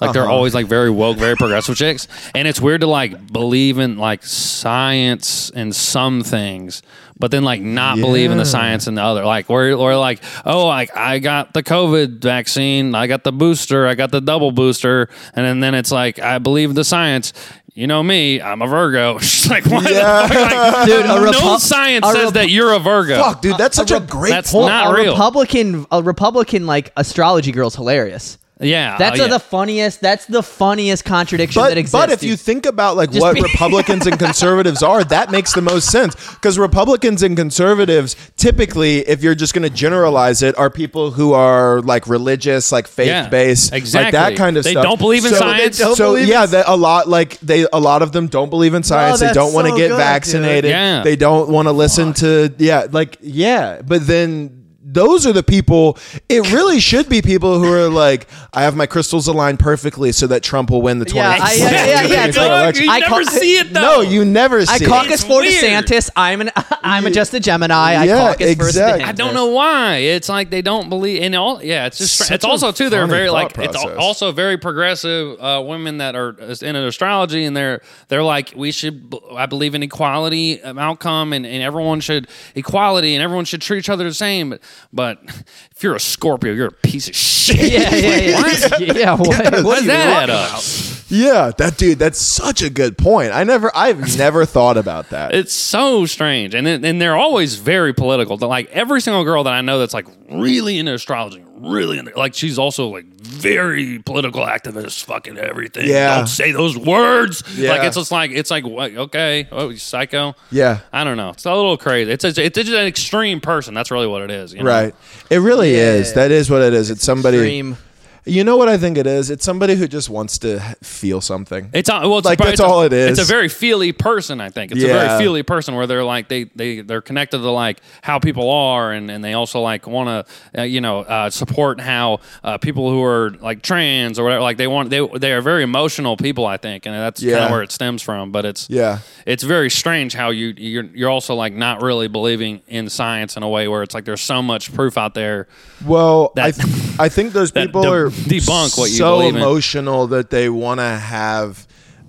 Like they're uh-huh. always like very woke, very progressive chicks, and it's weird to like believe in like science and some things, but then like not believe in the science and the other. Like we're, we're like, oh, like I got the COVID vaccine, I got the booster, I got the double booster, and then, then it's like I believe the science. You know me, I'm a Virgo. She's like, what? Yeah. The fuck? Like, Dude, a no Repu- science a says Rep- that you're a Virgo. Fuck, dude, that's such a, Rep- great that's point. not a real. Republican, a Republican like astrology girl's hilarious. Yeah, That's oh, uh, yeah. the funniest. That's the funniest contradiction but, that exists. but if dude. you think about like Just what be- Republicans and conservatives are, that makes the most sense. Because Republicans and conservatives, typically, if you're just going to generalize it, are people who are like religious, like faith based, like exactly. that kind of stuff. They stuff. don't believe in so, science. So believe in yeah, that a lot like they a lot of them don't believe in science. they don't want to so get good, vaccinated. dude. Yeah. They don't want to listen to yeah, like yeah. But then those are the people it really should be people who are like i have my crystals aligned perfectly so that trump will win the 20 Yeah, I- yeah, yeah, yeah, it's like- Dog, you I never ca- see it though. no you never see it. I caucus It's for weird. DeSantis. I'm an I'm a just a Gemini. I Yeah, caucus for exactly. DeSantis. I don't know why. It's like they don't believe in all. Yeah, it's just. Such it's also too. They're very like. thought It's also very progressive uh, women that are in an astrology, and they're they're like we should. I believe in equality of outcome, and, and everyone should equality, and everyone should treat each other the same. But but if you're a Scorpio, you're a piece of shit. Yeah, yeah, yeah. yeah, what, what What are does that add up? yeah that dude that's such a good point i never i've never thought about that It's so strange, and it, and they're always very political. They're Like every single girl that I know that's like really into astrology, really into like she's also like very political activist, fucking everything. Yeah. don't say those words. Yeah. Like it's just like it's like what? Okay, oh, you psycho. Yeah. I don't know. It's a little crazy. It's a, it's just an extreme person. That's really what it is. you know? right it really is that is what it is it's somebody Extreme. You know what i think it is it's somebody who just wants to feel something It's a- well, it's Like, a, that's it's a- all it is. It's a very feely person, I think. It's a very feely person where they're like they they they're connected to like how people are, and, and they also like want to uh, you know uh, support how uh, people who are like trans or whatever like they want they they are very emotional people, I think, and that's kind of where it stems from. But it's Yeah. it's very strange how you you're you're also like not really believing in science in a way where it's like there's so much proof out there. Well, I th- I think those people are debunk what you so believe in. emotional that they want to have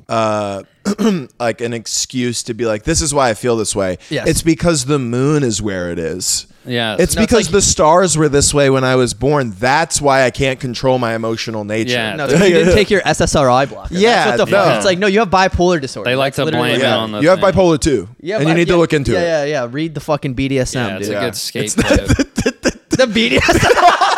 uh, like an excuse to be like, this is why I feel this way. Yes. It's because the moon is where it is. Yeah. It's No, it's because like- the stars were this way when I was born. That's why I can't control my emotional nature. Yeah. No, you didn't take your SSRI blocker. Yeah, That's what the fuck. It's like no, you have bipolar disorder. They like That's to literally blame what it it Yeah. on the you have thing. bipolar too. Yeah, and you need yeah, to look into yeah, it. Yeah, yeah, Read the fucking BDSM, yeah, it's dude. a Yeah. good scapegoat. The BDSM.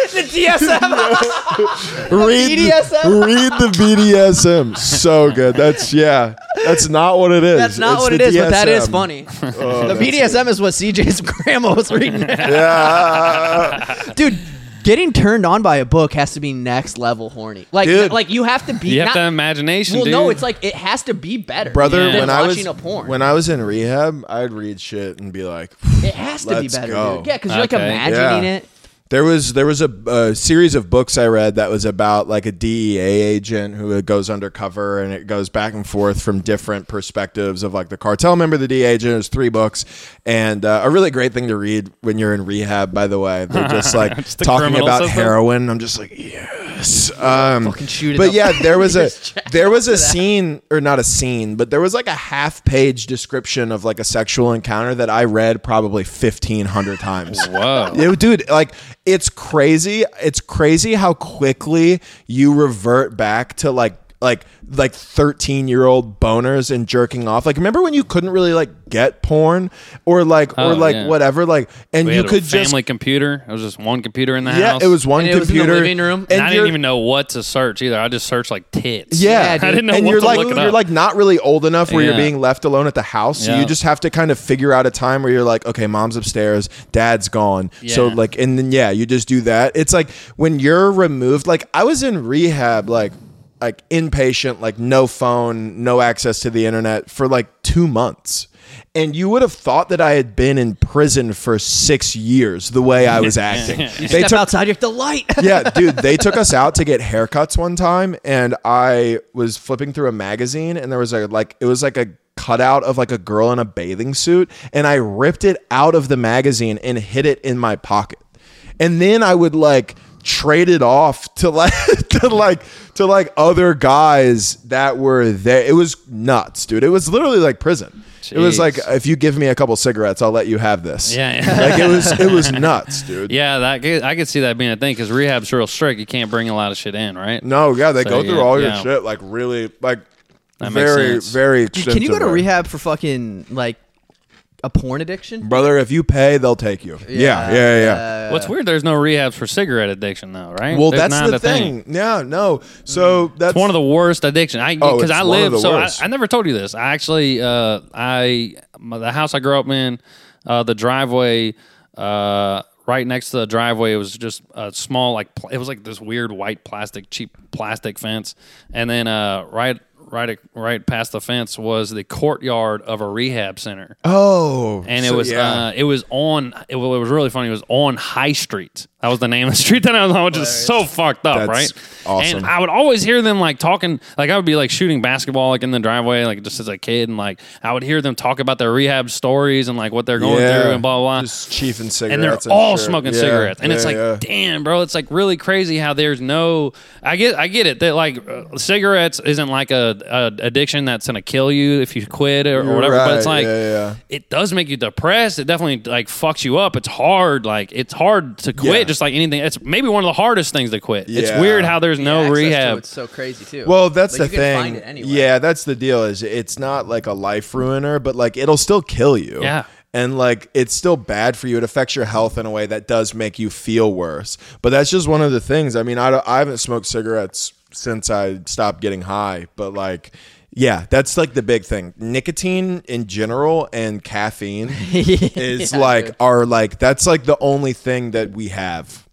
the DSM. read BDSM? The, read the BDSM. So good. That's yeah. That's not what it is. That's not It's what the it is, but that is DSM. funny. Oh, the BDSM is what CJ's grandma was reading. Yeah. Dude, getting turned on by a book has to be next level horny. Like, Dude. like you have to be. You have not- to have imagination, well, dude. no, it's like it has to be better, Brother, Yeah. than when I was watching a porn. when I was in rehab, I'd read shit and be like, it has to be Let's better, go. dude. Yeah, because you're like Okay. imagining Yeah. it. There was there was a, a series of books I read that was about like a DEA agent who goes undercover and it goes back and forth from different perspectives of like the cartel member, the DEA agent. There's three books and uh, a really great thing to read when you're in rehab. By the way, they're just like Just the talking about system? heroin. I'm just like yes. Um, Fucking shoot it but up. yeah, there was a there was a scene or not a scene, but there was like a half page description of like a sexual encounter that I read probably 1500 times. Whoa. It- dude, like it's crazy. It's crazy how quickly you revert back to like like like 13 year old boners and jerking off. Like remember when you couldn't really like get porn or like or Oh, like yeah. whatever like and We you had could a family just computer. It was just one computer in the yeah, house. it was one And it was in the computer living room? And, I didn't even know what to search either. I just searched like tits. Yeah, Yeah. I didn't know and what you're to like look it you're like not really old enough where you're being left alone at the house. So you just have to kind of figure out a time where you're like, okay, mom's upstairs, dad's gone. So like, and then yeah, you just do that. It's like when you're removed. Like I was in rehab, like like inpatient, like no phone, no access to the internet for like two months. And you would have thought that I had been in prison for six years the way I was acting. You They step took- outside, you have to light. yeah, dude, they took us out to get haircuts one time, and I was flipping through a magazine, and there was a like it was like a cutout of like a girl in a bathing suit, and I ripped it out of the magazine and hid it in my pocket, and then I would like traded off to like to like to like other guys that were there. It was nuts, dude. It was literally like prison. It was like if you give me a couple cigarettes, I'll let you have this. Yeah, yeah. like it was it was nuts, dude. Yeah, that I could see that being a thing because rehab's real strict. You can't bring a lot of shit in, right? No, yeah, they So, go through yeah, all your yeah. shit like really like That very very. Dude, can you go to rehab for fucking like a porn addiction? brother? If you pay, they'll take you. Yeah, yeah, yeah. yeah. What's weird? There's no rehabs for cigarette addiction, though, right? Well, There's that's not the a thing. Yeah, no. So that's It's one of the worst addiction. I Oh, because it's I one of live the so I, worst. I never told you this. I actually uh I my- the house I grew up in, uh the driveway uh right next to the driveway it was just a small like pl- it was like this weird white plastic cheap plastic fence and then uh right right right past the fence was the courtyard of a rehab center. Oh, And it so, was yeah. uh, it was on it, wa- it was really funny. It was on High Street. That was the name of the street that I was on, which is so fucked up, That's right? awesome. And I would always hear them like talking, like I would be like shooting basketball like in the driveway, like just as a kid, and like I would hear them talk about their rehab stories and like what they're going yeah, through and blah blah blah. Just chiefing and cigarettes, they're all smoking Yeah, cigarettes, and it's like, damn, bro, it's like really crazy how there's no. I get, I get it that like uh, cigarettes isn't like a, a addiction that's gonna kill you if you quit or, or You're whatever, but it's like yeah, yeah. it does make you depressed. It definitely like fucks you up. It's hard. Like it's hard to quit, Yeah. just like anything. It's maybe one of the hardest things to quit. It's Yeah. weird how there's no Access to rehab. It's so crazy too. Well, that's Like, the you can thing. Find it anyway. Yeah, that's the deal. Is it's not like a life ruiner, but like it'll still kill you. Yeah. And like it's still bad for you. It affects your health in a way that does make you feel worse. But that's just one of the things. I mean, I, I haven't smoked cigarettes since I stopped getting high. But like, yeah, that's like the big thing. Nicotine in general and caffeine is Yeah, like dude. are like that's like the only thing that we have.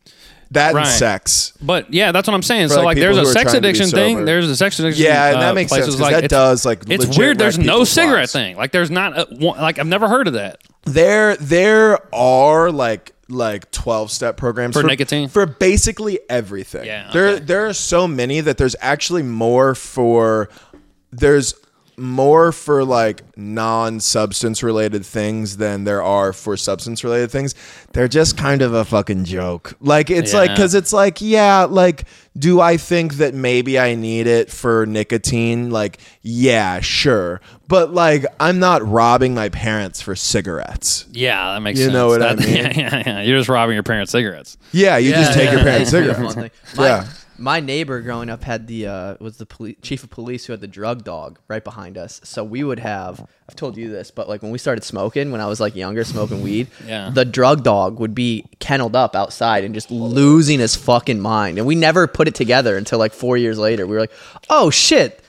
That Right. and sex. But yeah, that's what I'm saying. For, so like, like, there's a sex trying to be addiction thing. There's a sex addiction. Yeah, and uh, that makes sense, like that does, like, it's weird. There's no cigarette lives. thing. Like there's not a, one, like I've never heard of that. There, there are like like twelve step programs For nicotine? for basically everything. Yeah, there there are so many that there's actually more for there's more for like non-substance related things than there are for substance related things. They're just kind of a fucking joke. Like it's like cuz it's like yeah, like do I think that maybe I need it for nicotine? Like yeah, sure. But like I'm not robbing my parents for cigarettes. Yeah, that makes You sense. know what I mean? Yeah, yeah, yeah. You're just robbing your parents' cigarettes. Yeah, you just Yeah, take yeah, your parents' yeah, cigarettes. fun. My, Yeah. My neighbor growing up had the uh, was the poli- chief of police who had the drug dog right behind us. So we would have I've told you this, but like when we started smoking, when I was like younger, smoking weed, Yeah. the drug dog would be kenneled up outside and just losing his fucking mind. And we never put it together until like four years later. We were like, oh shit.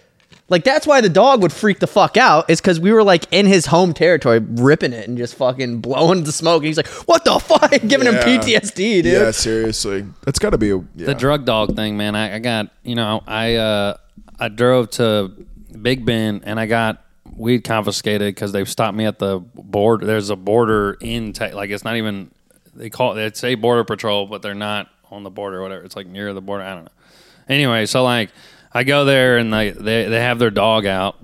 Like that's why the dog would freak the fuck out. Is because we were like in his home territory, ripping it and just fucking blowing the smoke. And he's like, "What the fuck?" Giving Yeah. him PTSD, dude. Yeah, seriously. That's got to be a yeah. The drug dog thing, man. I, I got you know I uh, I drove to Big Bend and I got weed confiscated because they've stopped me at the border. There's a border in te- like it's not even they call it they say border patrol, but they're not on the border or whatever. It's like near the border. I don't know. Anyway, so like I go there and they they, they have their dog out.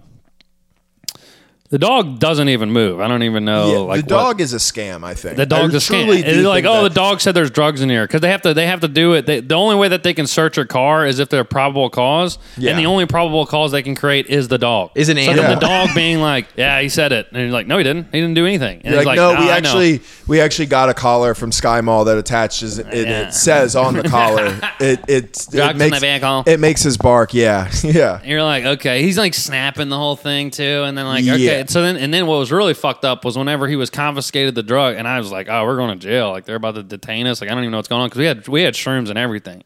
The dog doesn't even move. I don't even know. Yeah, like the dog is a scam. I think the dog's I a scam. It's like, oh, that- the dog said there's drugs in here because they have to. They have to do it. They, the only way that they can search your car is if they're a probable cause, Yeah. and the only probable cause they can create is the dog. Is an so then animal. the dog being like, yeah, he said it, and you're like, no, he didn't. He didn't do anything. And You're he's like, no, "Nah, we I know." actually we actually got a collar from Sky Mall that attaches it. It, Yeah. it says on the collar. it it, Drugs it in makes the vehicle. it makes his bark. Yeah, yeah. And you're like, okay, he's like snapping the whole thing too, and then like, okay, So then and then what was really fucked up was whenever he was confiscated the drug, and I was like, oh, we're going to jail, like they're about to detain us, like I don't even know what's going on. Because we had we had shrooms and everything,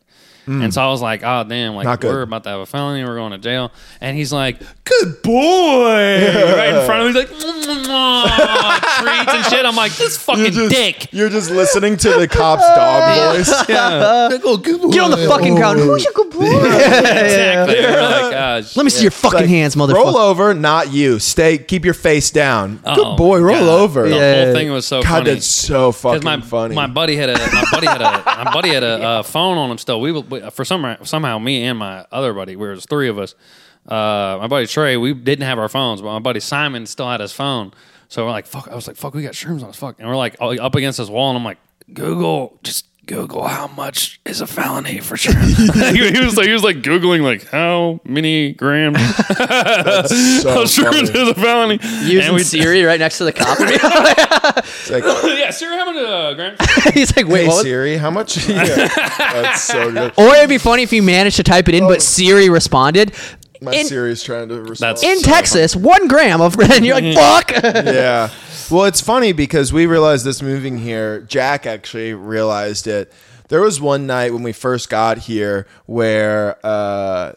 and so I was like, oh damn, like. Not we're about to have a felony, we're going to jail, and he's like, good boy, right in front of me, he's like, treats and shit. I'm like, this fucking You're just, dick. You're just listening to the cop's dog voice. Yeah, Get on the fucking ground. Who's your good boy? exactly. You're like, "Ah, Let me see your fucking Like, hands, motherfucker. Roll over, not you. Stay. Keep your face down. Oh, Good boy. Roll God. over. The Yeah. whole thing was so God, funny. that's so fucking Because my funny. my buddy had a my buddy had a my buddy had a uh, phone on him still. We, we for some somehow me and my other buddy, we was three of us. Uh, my buddy Trey, we didn't have our phones, but my buddy Simon still had his phone. So we're like, fuck. I was like, fuck, we got shrooms on us, fuck. And we're like up against this wall, and I'm like, Google, just Google how much is a felony for sure. he, he was like, he was like googling like how many grams. So how sure funny. is a felony? Using we- Siri right next to the cop. It's like, yeah, Siri, how many uh, grams? He's like, wait, hey what? Siri, how much? Yeah. That's so good. Or it'd be funny if you managed to type it in, but Siri responded. My in, Siri's trying to respond. That's- in Texas, one gram of, and you're like, fuck. yeah. Well, it's funny because we realized this moving here. Jack actually realized it. There was one night when we first got here where uh,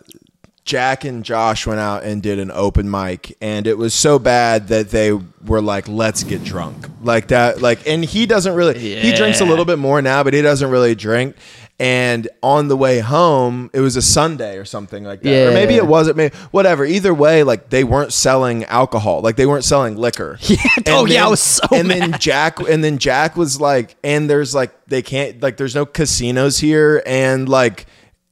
Jack and Josh went out and did an open mic, and it was so bad that they were like, "Let's get drunk," like that. Like, and he doesn't really. He drinks a little bit more now, but he doesn't really drink. And on the way home, it was a Sunday or something like that, or maybe it wasn't. Maybe whatever. Either way, like they weren't selling alcohol, like they weren't selling liquor. Yeah. Oh, yeah, I was so And then. Jack, and then Jack was like, and there's like they can't like there's no casinos here, and like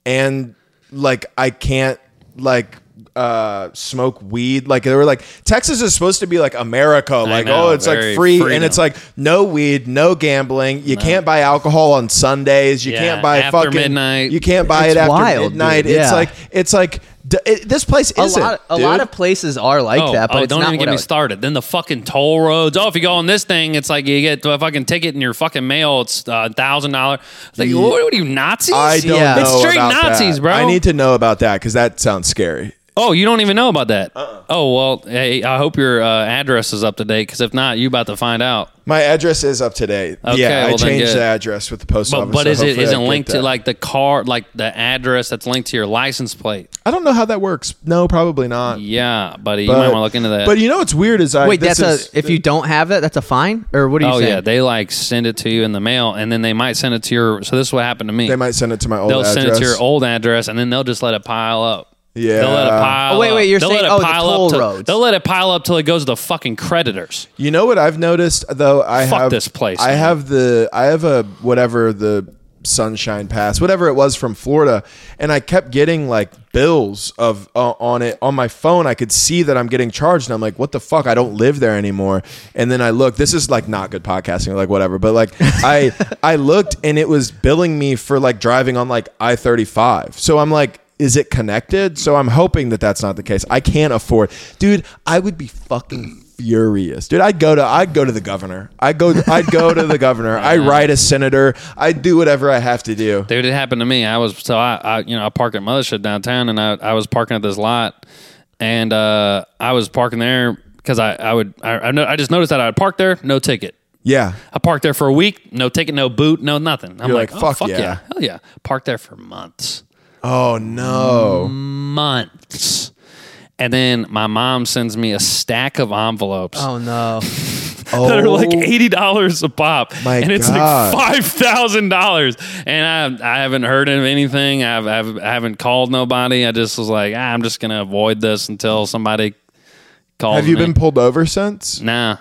and like I can't like uh smoke weed like they were like Texas is supposed to be like America like know, oh it's like very free and it's like no weed no gambling you can't buy alcohol on Sundays you Yeah, can't buy after fucking midnight. you can't buy It's it after wild, midnight dude. it's like it's like d- it, this place isn't lot, a lot of places are like oh, that, but oh, it's don't not even get me would- started. Then the fucking toll roads. Oh, if you go on this thing, it's like you get a fucking ticket in your fucking mail. It's a thousand dollar. Like, Yeah. what, what are you Nazis? I don't Yeah. know It's straight about Nazis, that. bro. I need to know about that because that sounds scary. Oh, you don't even know about that. Uh-uh. Oh well, hey, I hope your uh, address is up to date because if not, you about to find out. My address is up to date. Okay, yeah, I well, then changed the address with the post But office. but so is it hopefully it linked to like the car, like the address that's linked to your license plate? I don't know how that works. No, probably not. Yeah, buddy, you might want to look into that. But you know what's weird is I Wait, this that's is- a if you don't have that, that's a fine, or what do you oh saying? yeah, they like send it to you in the mail, and then they might send it to your. So this is what happened to me. they might send it to my old They'll address. send it to your old address, and then they'll just let it pile up. Yeah. they'll let it pile. Oh, wait, wait, you're They'll saying- it oh, the pile toll up to- roads. They'll let it pile up till it goes to the fucking creditors. You know what I've noticed though? I Fuck have this place, I man. have the I have a whatever the sunshine pass, whatever it was from Florida, and I kept getting like bills of uh, on it on my phone. I could see that I'm getting charged, and I'm like, "What the fuck? I don't live there anymore." And then I look. This is like not good podcasting, like whatever. But like I I looked, and it was billing me for like driving on like I thirty five. So I'm like. Is it connected? So I'm hoping that that's not the case. I can't afford, dude. I would be fucking furious, dude. I'd go to I'd go to the governor. I go I'd go to the governor. I write a senator. I do whatever I have to do. Dude, it happened to me. I was so I, I you know I park at Mothership downtown, and I, I was parking at this lot, and uh, I was parking there because I I would I I, know, I just noticed that I would park there, no ticket. Yeah, I parked there for a week, no ticket, no boot, no nothing. I'm like, like, oh, fuck fuck yeah. yeah, hell yeah. Parked there for months, Oh no. months, and then my mom sends me a stack of envelopes. Oh no. that are like eighty dollars a pop, My and it's God. like five thousand dollars. And I I haven't heard of anything. I've, I've I haven't called nobody. I just was like, ah, I'm just gonna avoid this until somebody calls. Have you me. been pulled over since? Nah,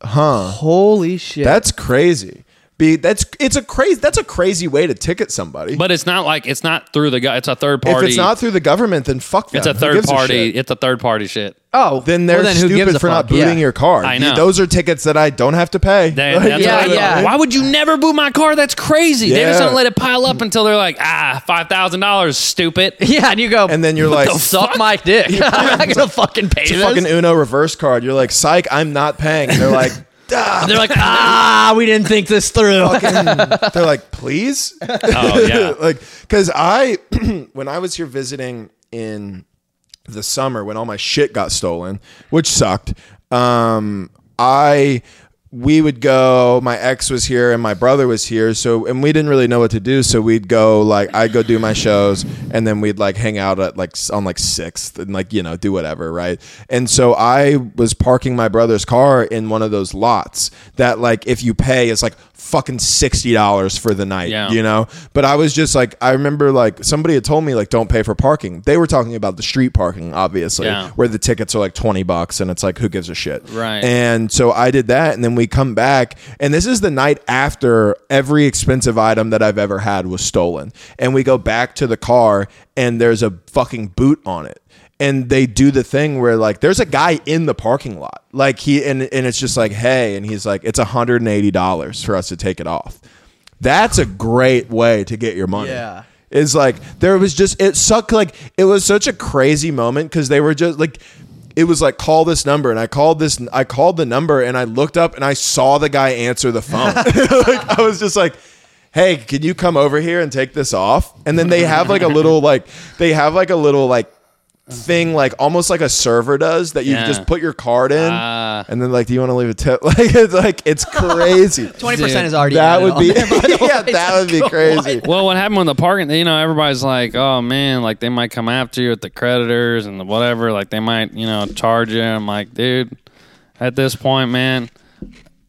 Huh. Holy shit. That's crazy. Be that's it's a crazy that's a crazy way to ticket somebody. but it's not like it's not through the guy. It's a third party. if it's not through the government, then fuck them. it's a third party. shit? it's a third party shit. oh, then they're well, then who gives stupid a for not booting Yeah. your car. I know. Those are tickets that I don't have to pay. That- Like, that's Yeah, yeah. Why would you never boot my car? That's crazy. They just Yeah. don't let it pile up until they're like, ah, five thousand dollars, stupid. Yeah, and you go. And then you're like, the suck my dick. I'm not gonna fucking pay it's a this. fucking Uno reverse card. You're like, psych, I'm not paying. And they're like, "Ah." They're like, ah, we didn't think this through. they're like, please. Oh yeah. like, because I, when I was here visiting in the summer when all my shit got stolen, which sucked, um, I. We would go. My ex was here and my brother was here. So, and we didn't really know what to do. So we'd go like I'd go do my shows, and then we'd like hang out at like on like Sixth and like you know do whatever, right? And so I was parking my brother's car in one of those lots that like if you pay, it's like fucking sixty dollars for the night, Yeah. you know. But I was just like, I remember like somebody had told me like don't pay for parking. They were talking about the street parking, obviously, Yeah. where the tickets are like twenty bucks, and it's like who gives a shit, Right. And so I did that, and then we come back, and this is the night after every expensive item that I've ever had was stolen, and we go back to the car, and there's a fucking boot on it. And they do the thing where like there's a guy in the parking lot, like he and and it's just like hey, and he's like it's hundred and eighty dollars for us to take it off. That's a great way to get your money. Yeah. Is like there was just it sucked like it was such a crazy moment because they were just like it was like call this number and I called this I called the number and I looked up and I saw the guy answer the phone. like I was just like hey, can you come over here and take this off? And then they have like a little like they have like a little like thing like almost like a server does that you Yeah. just put your card in Ah. and then like do you want to leave a tip like it's like it's crazy Twenty percent Dude, is already that added would on be there, by the yeah way. that would be crazy Well, what happened with the parking? You know, everybody's like, "Oh man, like they might come after you with the creditors and the whatever. Like they might, you know, charge you." I'm like, dude, at this point, man,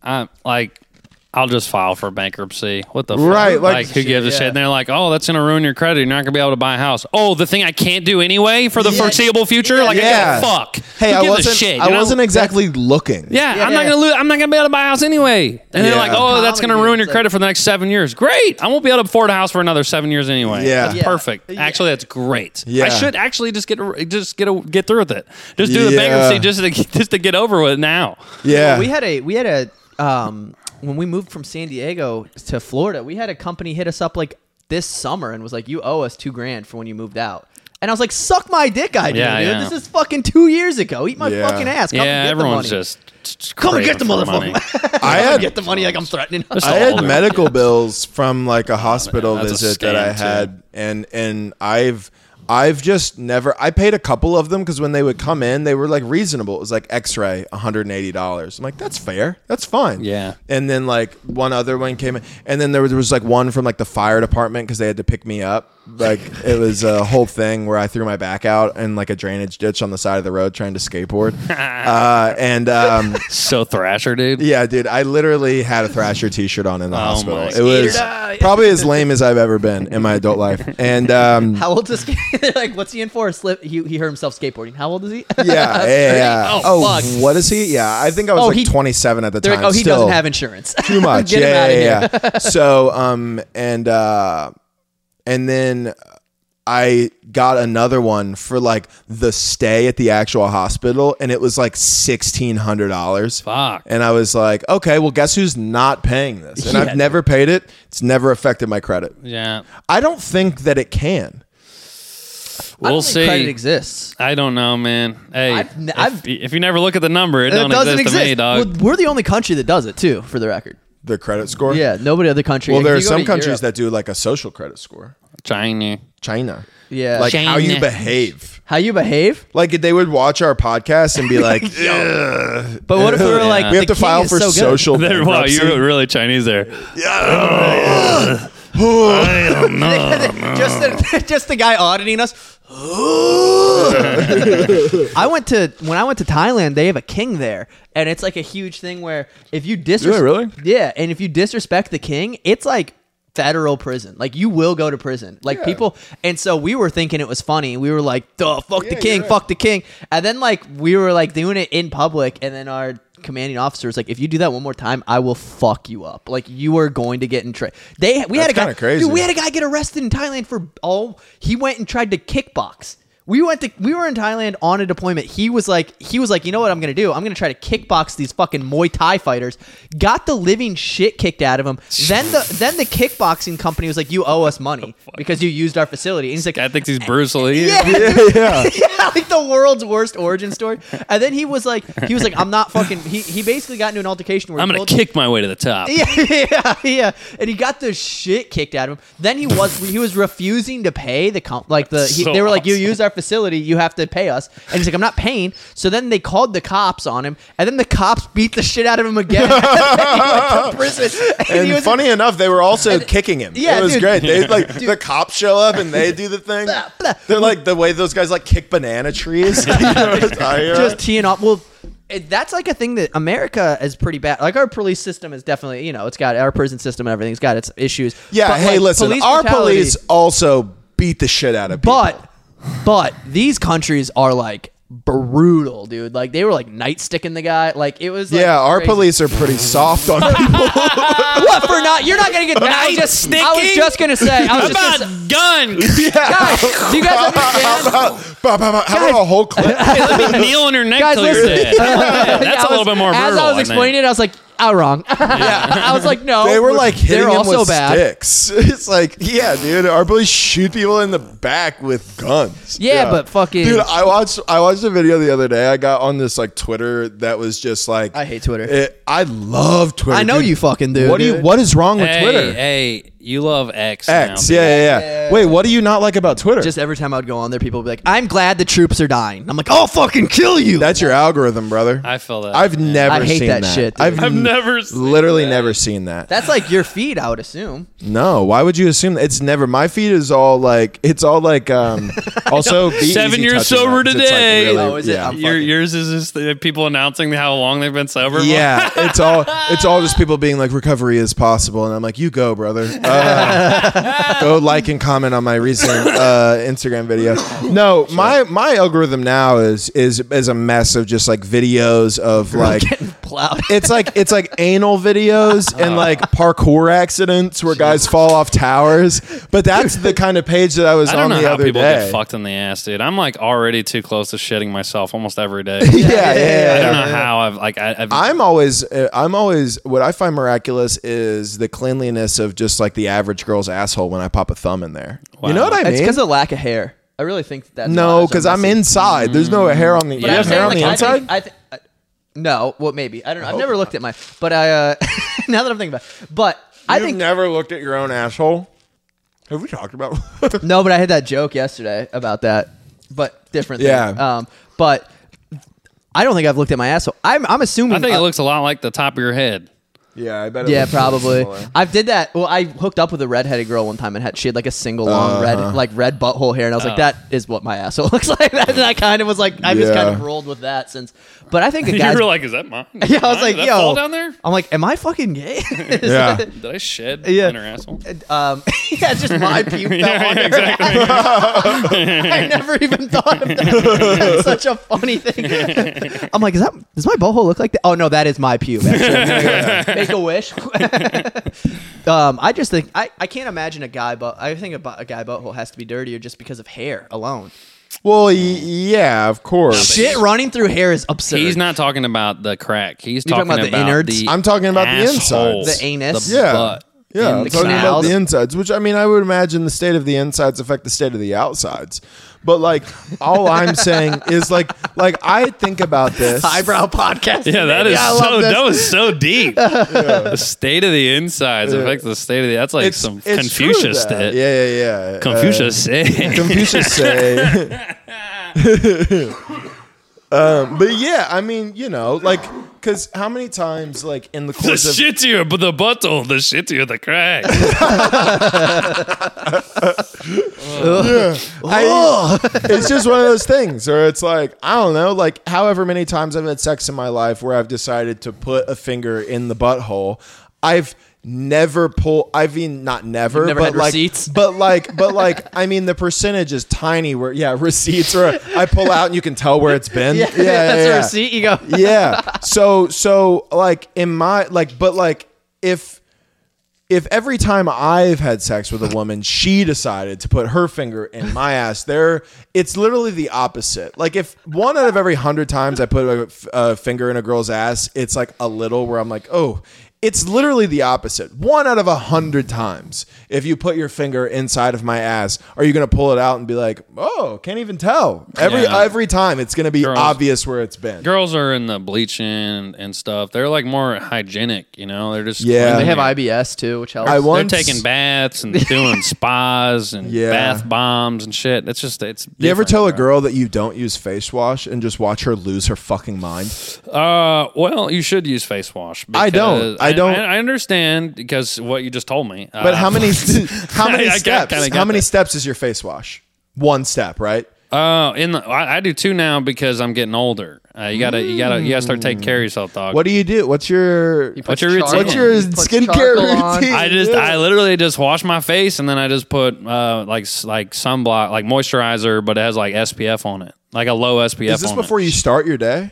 I like, I'll just file for bankruptcy. What the fuck? Right, like- Like, who gives a Yeah. shit? And they're like, "Oh, that's gonna ruin your credit. You're not gonna be able to buy a house." Oh, the thing I can't do anyway for the Yeah. foreseeable future. Like, Yeah. I give a fuck. hey Who I wasn't shit, I know? wasn't exactly looking Yeah, Yeah, I'm not gonna lose. I'm not gonna be able to buy a house anyway. And they're like, "Oh, that's gonna ruin your credit like- for the next seven years." Great, I won't be able to afford a house for another seven years anyway. Yeah. that's Yeah. perfect. Yeah. Actually, that's great. Yeah. I should actually just get just get a, get through with it. Just do the bankruptcy just to just to get over with now. yeah Well, we had a we had a um when we moved from San Diego to Florida, we had a company hit us up like this summer and was like, "You owe us two grand for when you moved out." And I was like, "Suck my dick, I do, Yeah, dude. yeah. This is fucking two years ago. Eat my Yeah. fucking ass. Come yeah, and get everyone's the money. just, just Come and get the craving for money. motherfucker. I Come had get the money like I'm threatening. us. I had medical bills from like a hospital that's a visit that I scam, too. had, and and I've I've just never. I paid a couple of them because when they would come in, they were like reasonable. It was like X-ray, one hundred and eighty dollars. I'm like, that's fair, that's fine. Yeah. And then like one other one came in, and then there was, there was like one from like the fire department because they had to pick me up. Like it was a whole thing where I threw my back out in like a drainage ditch on the side of the road trying to skateboard. uh, and um, So Thrasher, dude. yeah, dude, I literally had a Thrasher T-shirt on in the Oh hospital. It was God. probably as lame as I've ever been in my adult life. And um, How old is this? They're like, what's he in for? Slip. He, he hurt himself skateboarding. How old is he? yeah, yeah, yeah. Oh, Oh, fuck. what is he? Yeah, I think I was Oh, like he- 27 at the time. like, oh, he Still doesn't have insurance. too much. Get him yeah, outta yeah, here. yeah. so, um, and uh, and then I got another one for like the stay at the actual hospital, and it was like sixteen hundred dollars. Fuck. And I was like, okay, well, guess who's not paying this? And Yeah. I've never paid it. It's never affected my credit. Yeah, I don't think that it can. I don't we'll think Credit exists. I don't know, man. Hey, I've n- if, I've- if you never look at the number, it, It don't doesn't exist, to me, dog. Well, we're the only country that does it too, for the record. The credit score. Yeah, nobody other country. Well, If there are you go some to countries Europe- that do like a social credit score. China. China. Yeah. Like how you China. behave. how you behave. Like they would watch our podcast and be like, "Ugh." But what if we were Yeah. like, we have the to file is for so good. social. There- wow, bankruptcy. you're really Chinese there. just, the, just the guy auditing us. I went to when I went to Thailand. They have a king there, and it's like a huge thing where if you disrespect, really? yeah, and if you disrespect the king, it's like federal prison. Like you will go to prison. Like Yeah. people, and so we were thinking it was funny. We were like, "Duh, fuck the Yeah, king, you're right. fuck the king," and then like we were like doing it in public, and then our commanding officer was like, "If you do that one more time, I will fuck you up. Like you are going to get in trouble." They we had a guy, crazy. dude, we had a guy get arrested in Thailand for oh he went and tried to kickbox. We went to we were in Thailand on a deployment. He was like he was like, you know what I'm gonna do? I'm gonna try to kickbox these fucking Muay Thai fighters. Got the living shit kicked out of him. Then the then the kickboxing company was like, you owe us money because you used our facility. And he's like, Guy thinks he's Bruce Lee. yeah, Yeah, yeah. yeah, like the world's worst origin story. And then he was like, he was like, I'm not fucking. He, he basically got into an altercation where I'm gonna told- kick my way to the top. yeah, yeah, yeah. And he got the shit kicked out of him. Then he was he was refusing to pay the comp like the he, So they were like you awesome. use our facility, you have to pay us. And he's like I'm not paying. So then they called the cops on him, and then the cops beat the shit out of him again. and he went to prison. And, And he was funny enough, they were also kicking him. Yeah, it was dude. great. They like the cops show up and they do the thing. Blah, blah. They're like the way those guys like kick banana trees. just teeing off. Well, it, that's like a thing that America is pretty bad. Like our police system is definitely, you know, it's got our prison system and everything's got its issues. yeah. But, hey, like, listen. our brutality- police also beat the shit out of people. But but these countries are like brutal, dude. Like they were like night sticking the guy. Like it was. Like, yeah, our crazy. police are pretty soft on people. What for not? You're not gonna get night sticking? I was just gonna say. I was just How gonna say, about guns? guys, do you guys understand? Bah, bah, bah, How about a whole clip? hey, let me kneel on your neck Guys, listen. dead. That's Yeah, a I little was- bit more As. I was think. explaining it, I was like, I wrong. I was like, no, They were like hitting they're him also with bad. sticks. It's like, yeah, dude, our boys shoot people in the back with guns. Yeah, but fucking- dude, I watched I watched a video the other day. I got on this like Twitter that was just like I hate Twitter. It, I love Twitter. I know dude. you fucking do. What do you? dude. What is wrong with hey, Twitter? hey, you love X. X. now, Yeah, yeah, yeah, Yeah. Wait, what do you not like about Twitter? Just every time I would go on there, people would be like, "I'm glad the troops are dying." I'm like, "I'll fucking kill you." That's your algorithm, brother. I feel that. I've never I hate seen that shit, dude. I've, I've never seen literally that. never seen that. That's like your feed, I would assume. No, why would you assume that? It's never. My feed is all like it's all like um also be Seven years sober that, 'cause it's, like, today. really- Oh, is it? yeah. I'm Your, yours is just the people announcing how long they've been sober. Yeah, it's all it's all just people being like recovery is possible, and I'm like, you go, brother. Uh, go like and comment on my recent uh, Instagram video. No, my my algorithm now is is is a mess of just like videos of like. Plowed. It's like it's like anal videos and like parkour accidents where guys fall off towers. But that's the kind of page that I was I don't on know the how other people day. get fucked in the ass, dude. I'm like already too close to shitting myself almost every day. yeah, yeah, yeah, I don't yeah. know how I've like I, I've I'm always, uh, I'm always. What I find miraculous is the cleanliness of just like the average girl's asshole when I pop a thumb in there. You know what I mean? It's because of lack of hair. I really think that's no, because because I'm inside. There's no hair on the. But you have hair on the I inside. think, I think, I, no, well, maybe I don't know. I've never looked at my, but I uh, now that I'm thinking about, it. but I You've think never looked at your own asshole. Have we talked about? no, but I had that joke yesterday about that, but different. Thing. Yeah. Um, but I don't think I've looked at my asshole. I'm I'm assuming. I think uh, it looks a lot like the top of your head. Yeah, I bet. It Yeah, looks probably. similar. I did that. Well, I hooked up with a redheaded girl one time and had she had like a single long Uh-huh. red, like red butthole hair, and I was like, Oh. that is what my asshole looks like. and I kind of was like, I just kind of rolled with that since. But I think a you were like, is that mine? Yeah, I was Mine? like, Did yo. fall down there. I'm like, am I fucking gay? Yeah. Did I shed Yeah. in her asshole? um, yeah, just my puke fell Yeah, on her. exactly. I never even thought of that. That's such a funny thing. I'm like, is that does my butthole look like that? Oh no, that is my pube. Actually, make a wish. um, I just think I, I can't imagine a guy but I think a, bu- a guy butthole has to be dirtier just because of hair alone. Well, y- yeah, of course. Shit running through hair is absurd. He's not talking about the crack. He's You talking talking, about the innards? I'm talking about the asshole, insides. The anus? the Yeah. butt. Yeah, in I'm the talking about canals. the insides, which I mean, I would imagine the state of the insides affect the state of the outsides. But like, all I'm saying is like, like I think about this. eyebrow podcast. Yeah, that is I love so. this. That was so deep. The state of the insides affects the state of the. That's like It's, some it's Confucius that. shit. Yeah, yeah, yeah. Confucius Uh, say. Confucius say. um, but yeah, I mean, you know, like, because how many times, like, in the the course of shittier, but the butthole, the shittier the crack. I, oh. it's just one of those things where it's like I don't know, like however many times I've had sex in my life where I've decided to put a finger in the butthole, I've never pulled. I mean, not never, never but had like, receipts? but like, but like, I mean, the percentage is tiny. Where yeah, receipts where I pull out and you can tell where it's been. Yeah, yeah, yeah, that's yeah. a receipt. You go. yeah. So so like in my like but like if if every time I've had sex with a woman, she decided to put her finger in my ass, there it's literally the opposite. Like if one out of every hundred times I put a, finger in a girl's ass, it's like a little where I'm like, oh. It's literally the opposite. One out of a hundred times, if you put your finger inside of my ass, are you going to pull it out and be like, "Oh, can't even tell"? Every Yeah. every time, it's going to be Girls- obvious where it's been. Girls are in the bleaching and stuff. They're like more hygienic, you know. They're just Yeah. They have cleaning. IBS too, which helps. I They're once taking baths and doing spas and Yeah. bath bombs and shit. It's just it's. You ever different, tell a bro. girl that you don't use face wash and just watch her lose her fucking mind? Uh, well, you should use face wash. I don't. because- I don't. I, understand because what you just told me. But Uh, how many how many I got- steps? kinda How many that. steps is your face wash? One step, right? Uh, in the I, I do two now because I'm getting older. Uh, you gotta you gotta you gotta start taking care of yourself, dog. What do you do? What's your He What's your routine? what's your he puts skincare charcoal routine? I just Yeah. I literally just wash my face and then I just put uh like like sunblock like moisturizer, but it has like SPF on it, like a low SPF. Is this on before it. you start your day?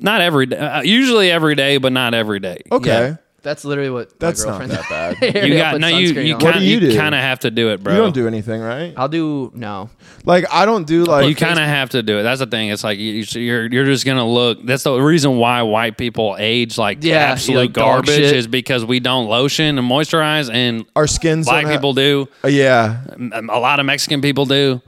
Not every day. Uh, usually every day, but not every day. Okay. Yeah. That's literally what That's my not girlfriend that bad. You got no. You you What do kind you do? you kind of have to do it, bro. You don't do anything, right? I'll do no. Like I don't do like you kind of have to do it. That's the thing. It's like you, you're you're just gonna look. That's the reason why white people age like Yeah, absolute like dog garbage shit. is because we don't lotion and moisturize, and our skins. black don't have- people do. Uh, yeah. A lot of Mexican people do.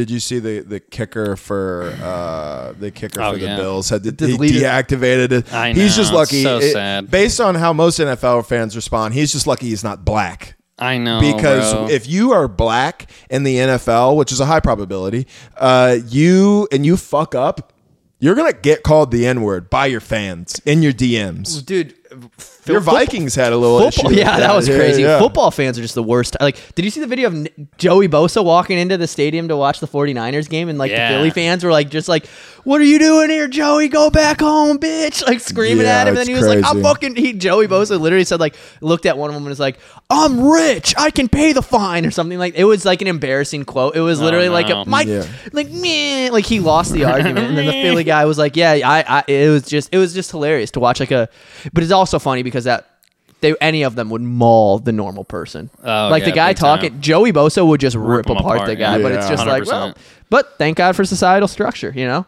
Did you see the the kicker for uh, the kicker Oh, for the yeah. Bills had to, he deactivated it? I He's just lucky. it's so It- sad. Based on how most NFL fans respond, he's just lucky he's not black. I know because bro. if you are black in the NFL, which is a high probability, uh, you and you fuck up, you're gonna get called the N word by your fans in your DMs. Dude, Your football- Vikings had a little Football, issue. yeah, with that was Yeah, crazy. yeah. Football fans are just the worst. Like, did you see the video of N- Joey Bosa walking into the stadium to watch the 49ers game and like Yeah. the Philly fans were like just like, "What are you doing here, Joey? Go back home, bitch!" Like screaming Yeah, at him. And then he was like, "I'm fucking." He Joey Bosa literally said like, looked at one of them and was like, "I'm rich. I can pay the fine" or something like. It was like an embarrassing quote. It was oh, literally like no. a my Yeah. like meh, like he lost the argument, and then the Philly guy was like, "Yeah, I, I." It was just it was just hilarious to watch like a, but it's also funny because that. They, any of them would maul the normal person. Oh, like the guy big talking, time. Joey Bosa would just rip, him apart, apart, the guy. yeah. But it's Yeah. just like, well, but thank God for societal structure, you know?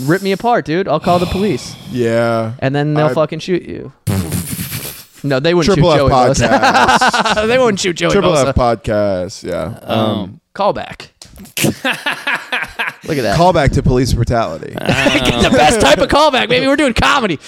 Rip me apart, dude. I'll call the police. Yeah. And then they'll I- fucking shoot you. no, they wouldn't Triple F shoot Joey Bosa. podcast. they wouldn't shoot Joey Triple Bosa. F podcast. Yeah. um, Call back. Look at that. Call back to police brutality. Get the best type of callback, baby. We're doing comedy.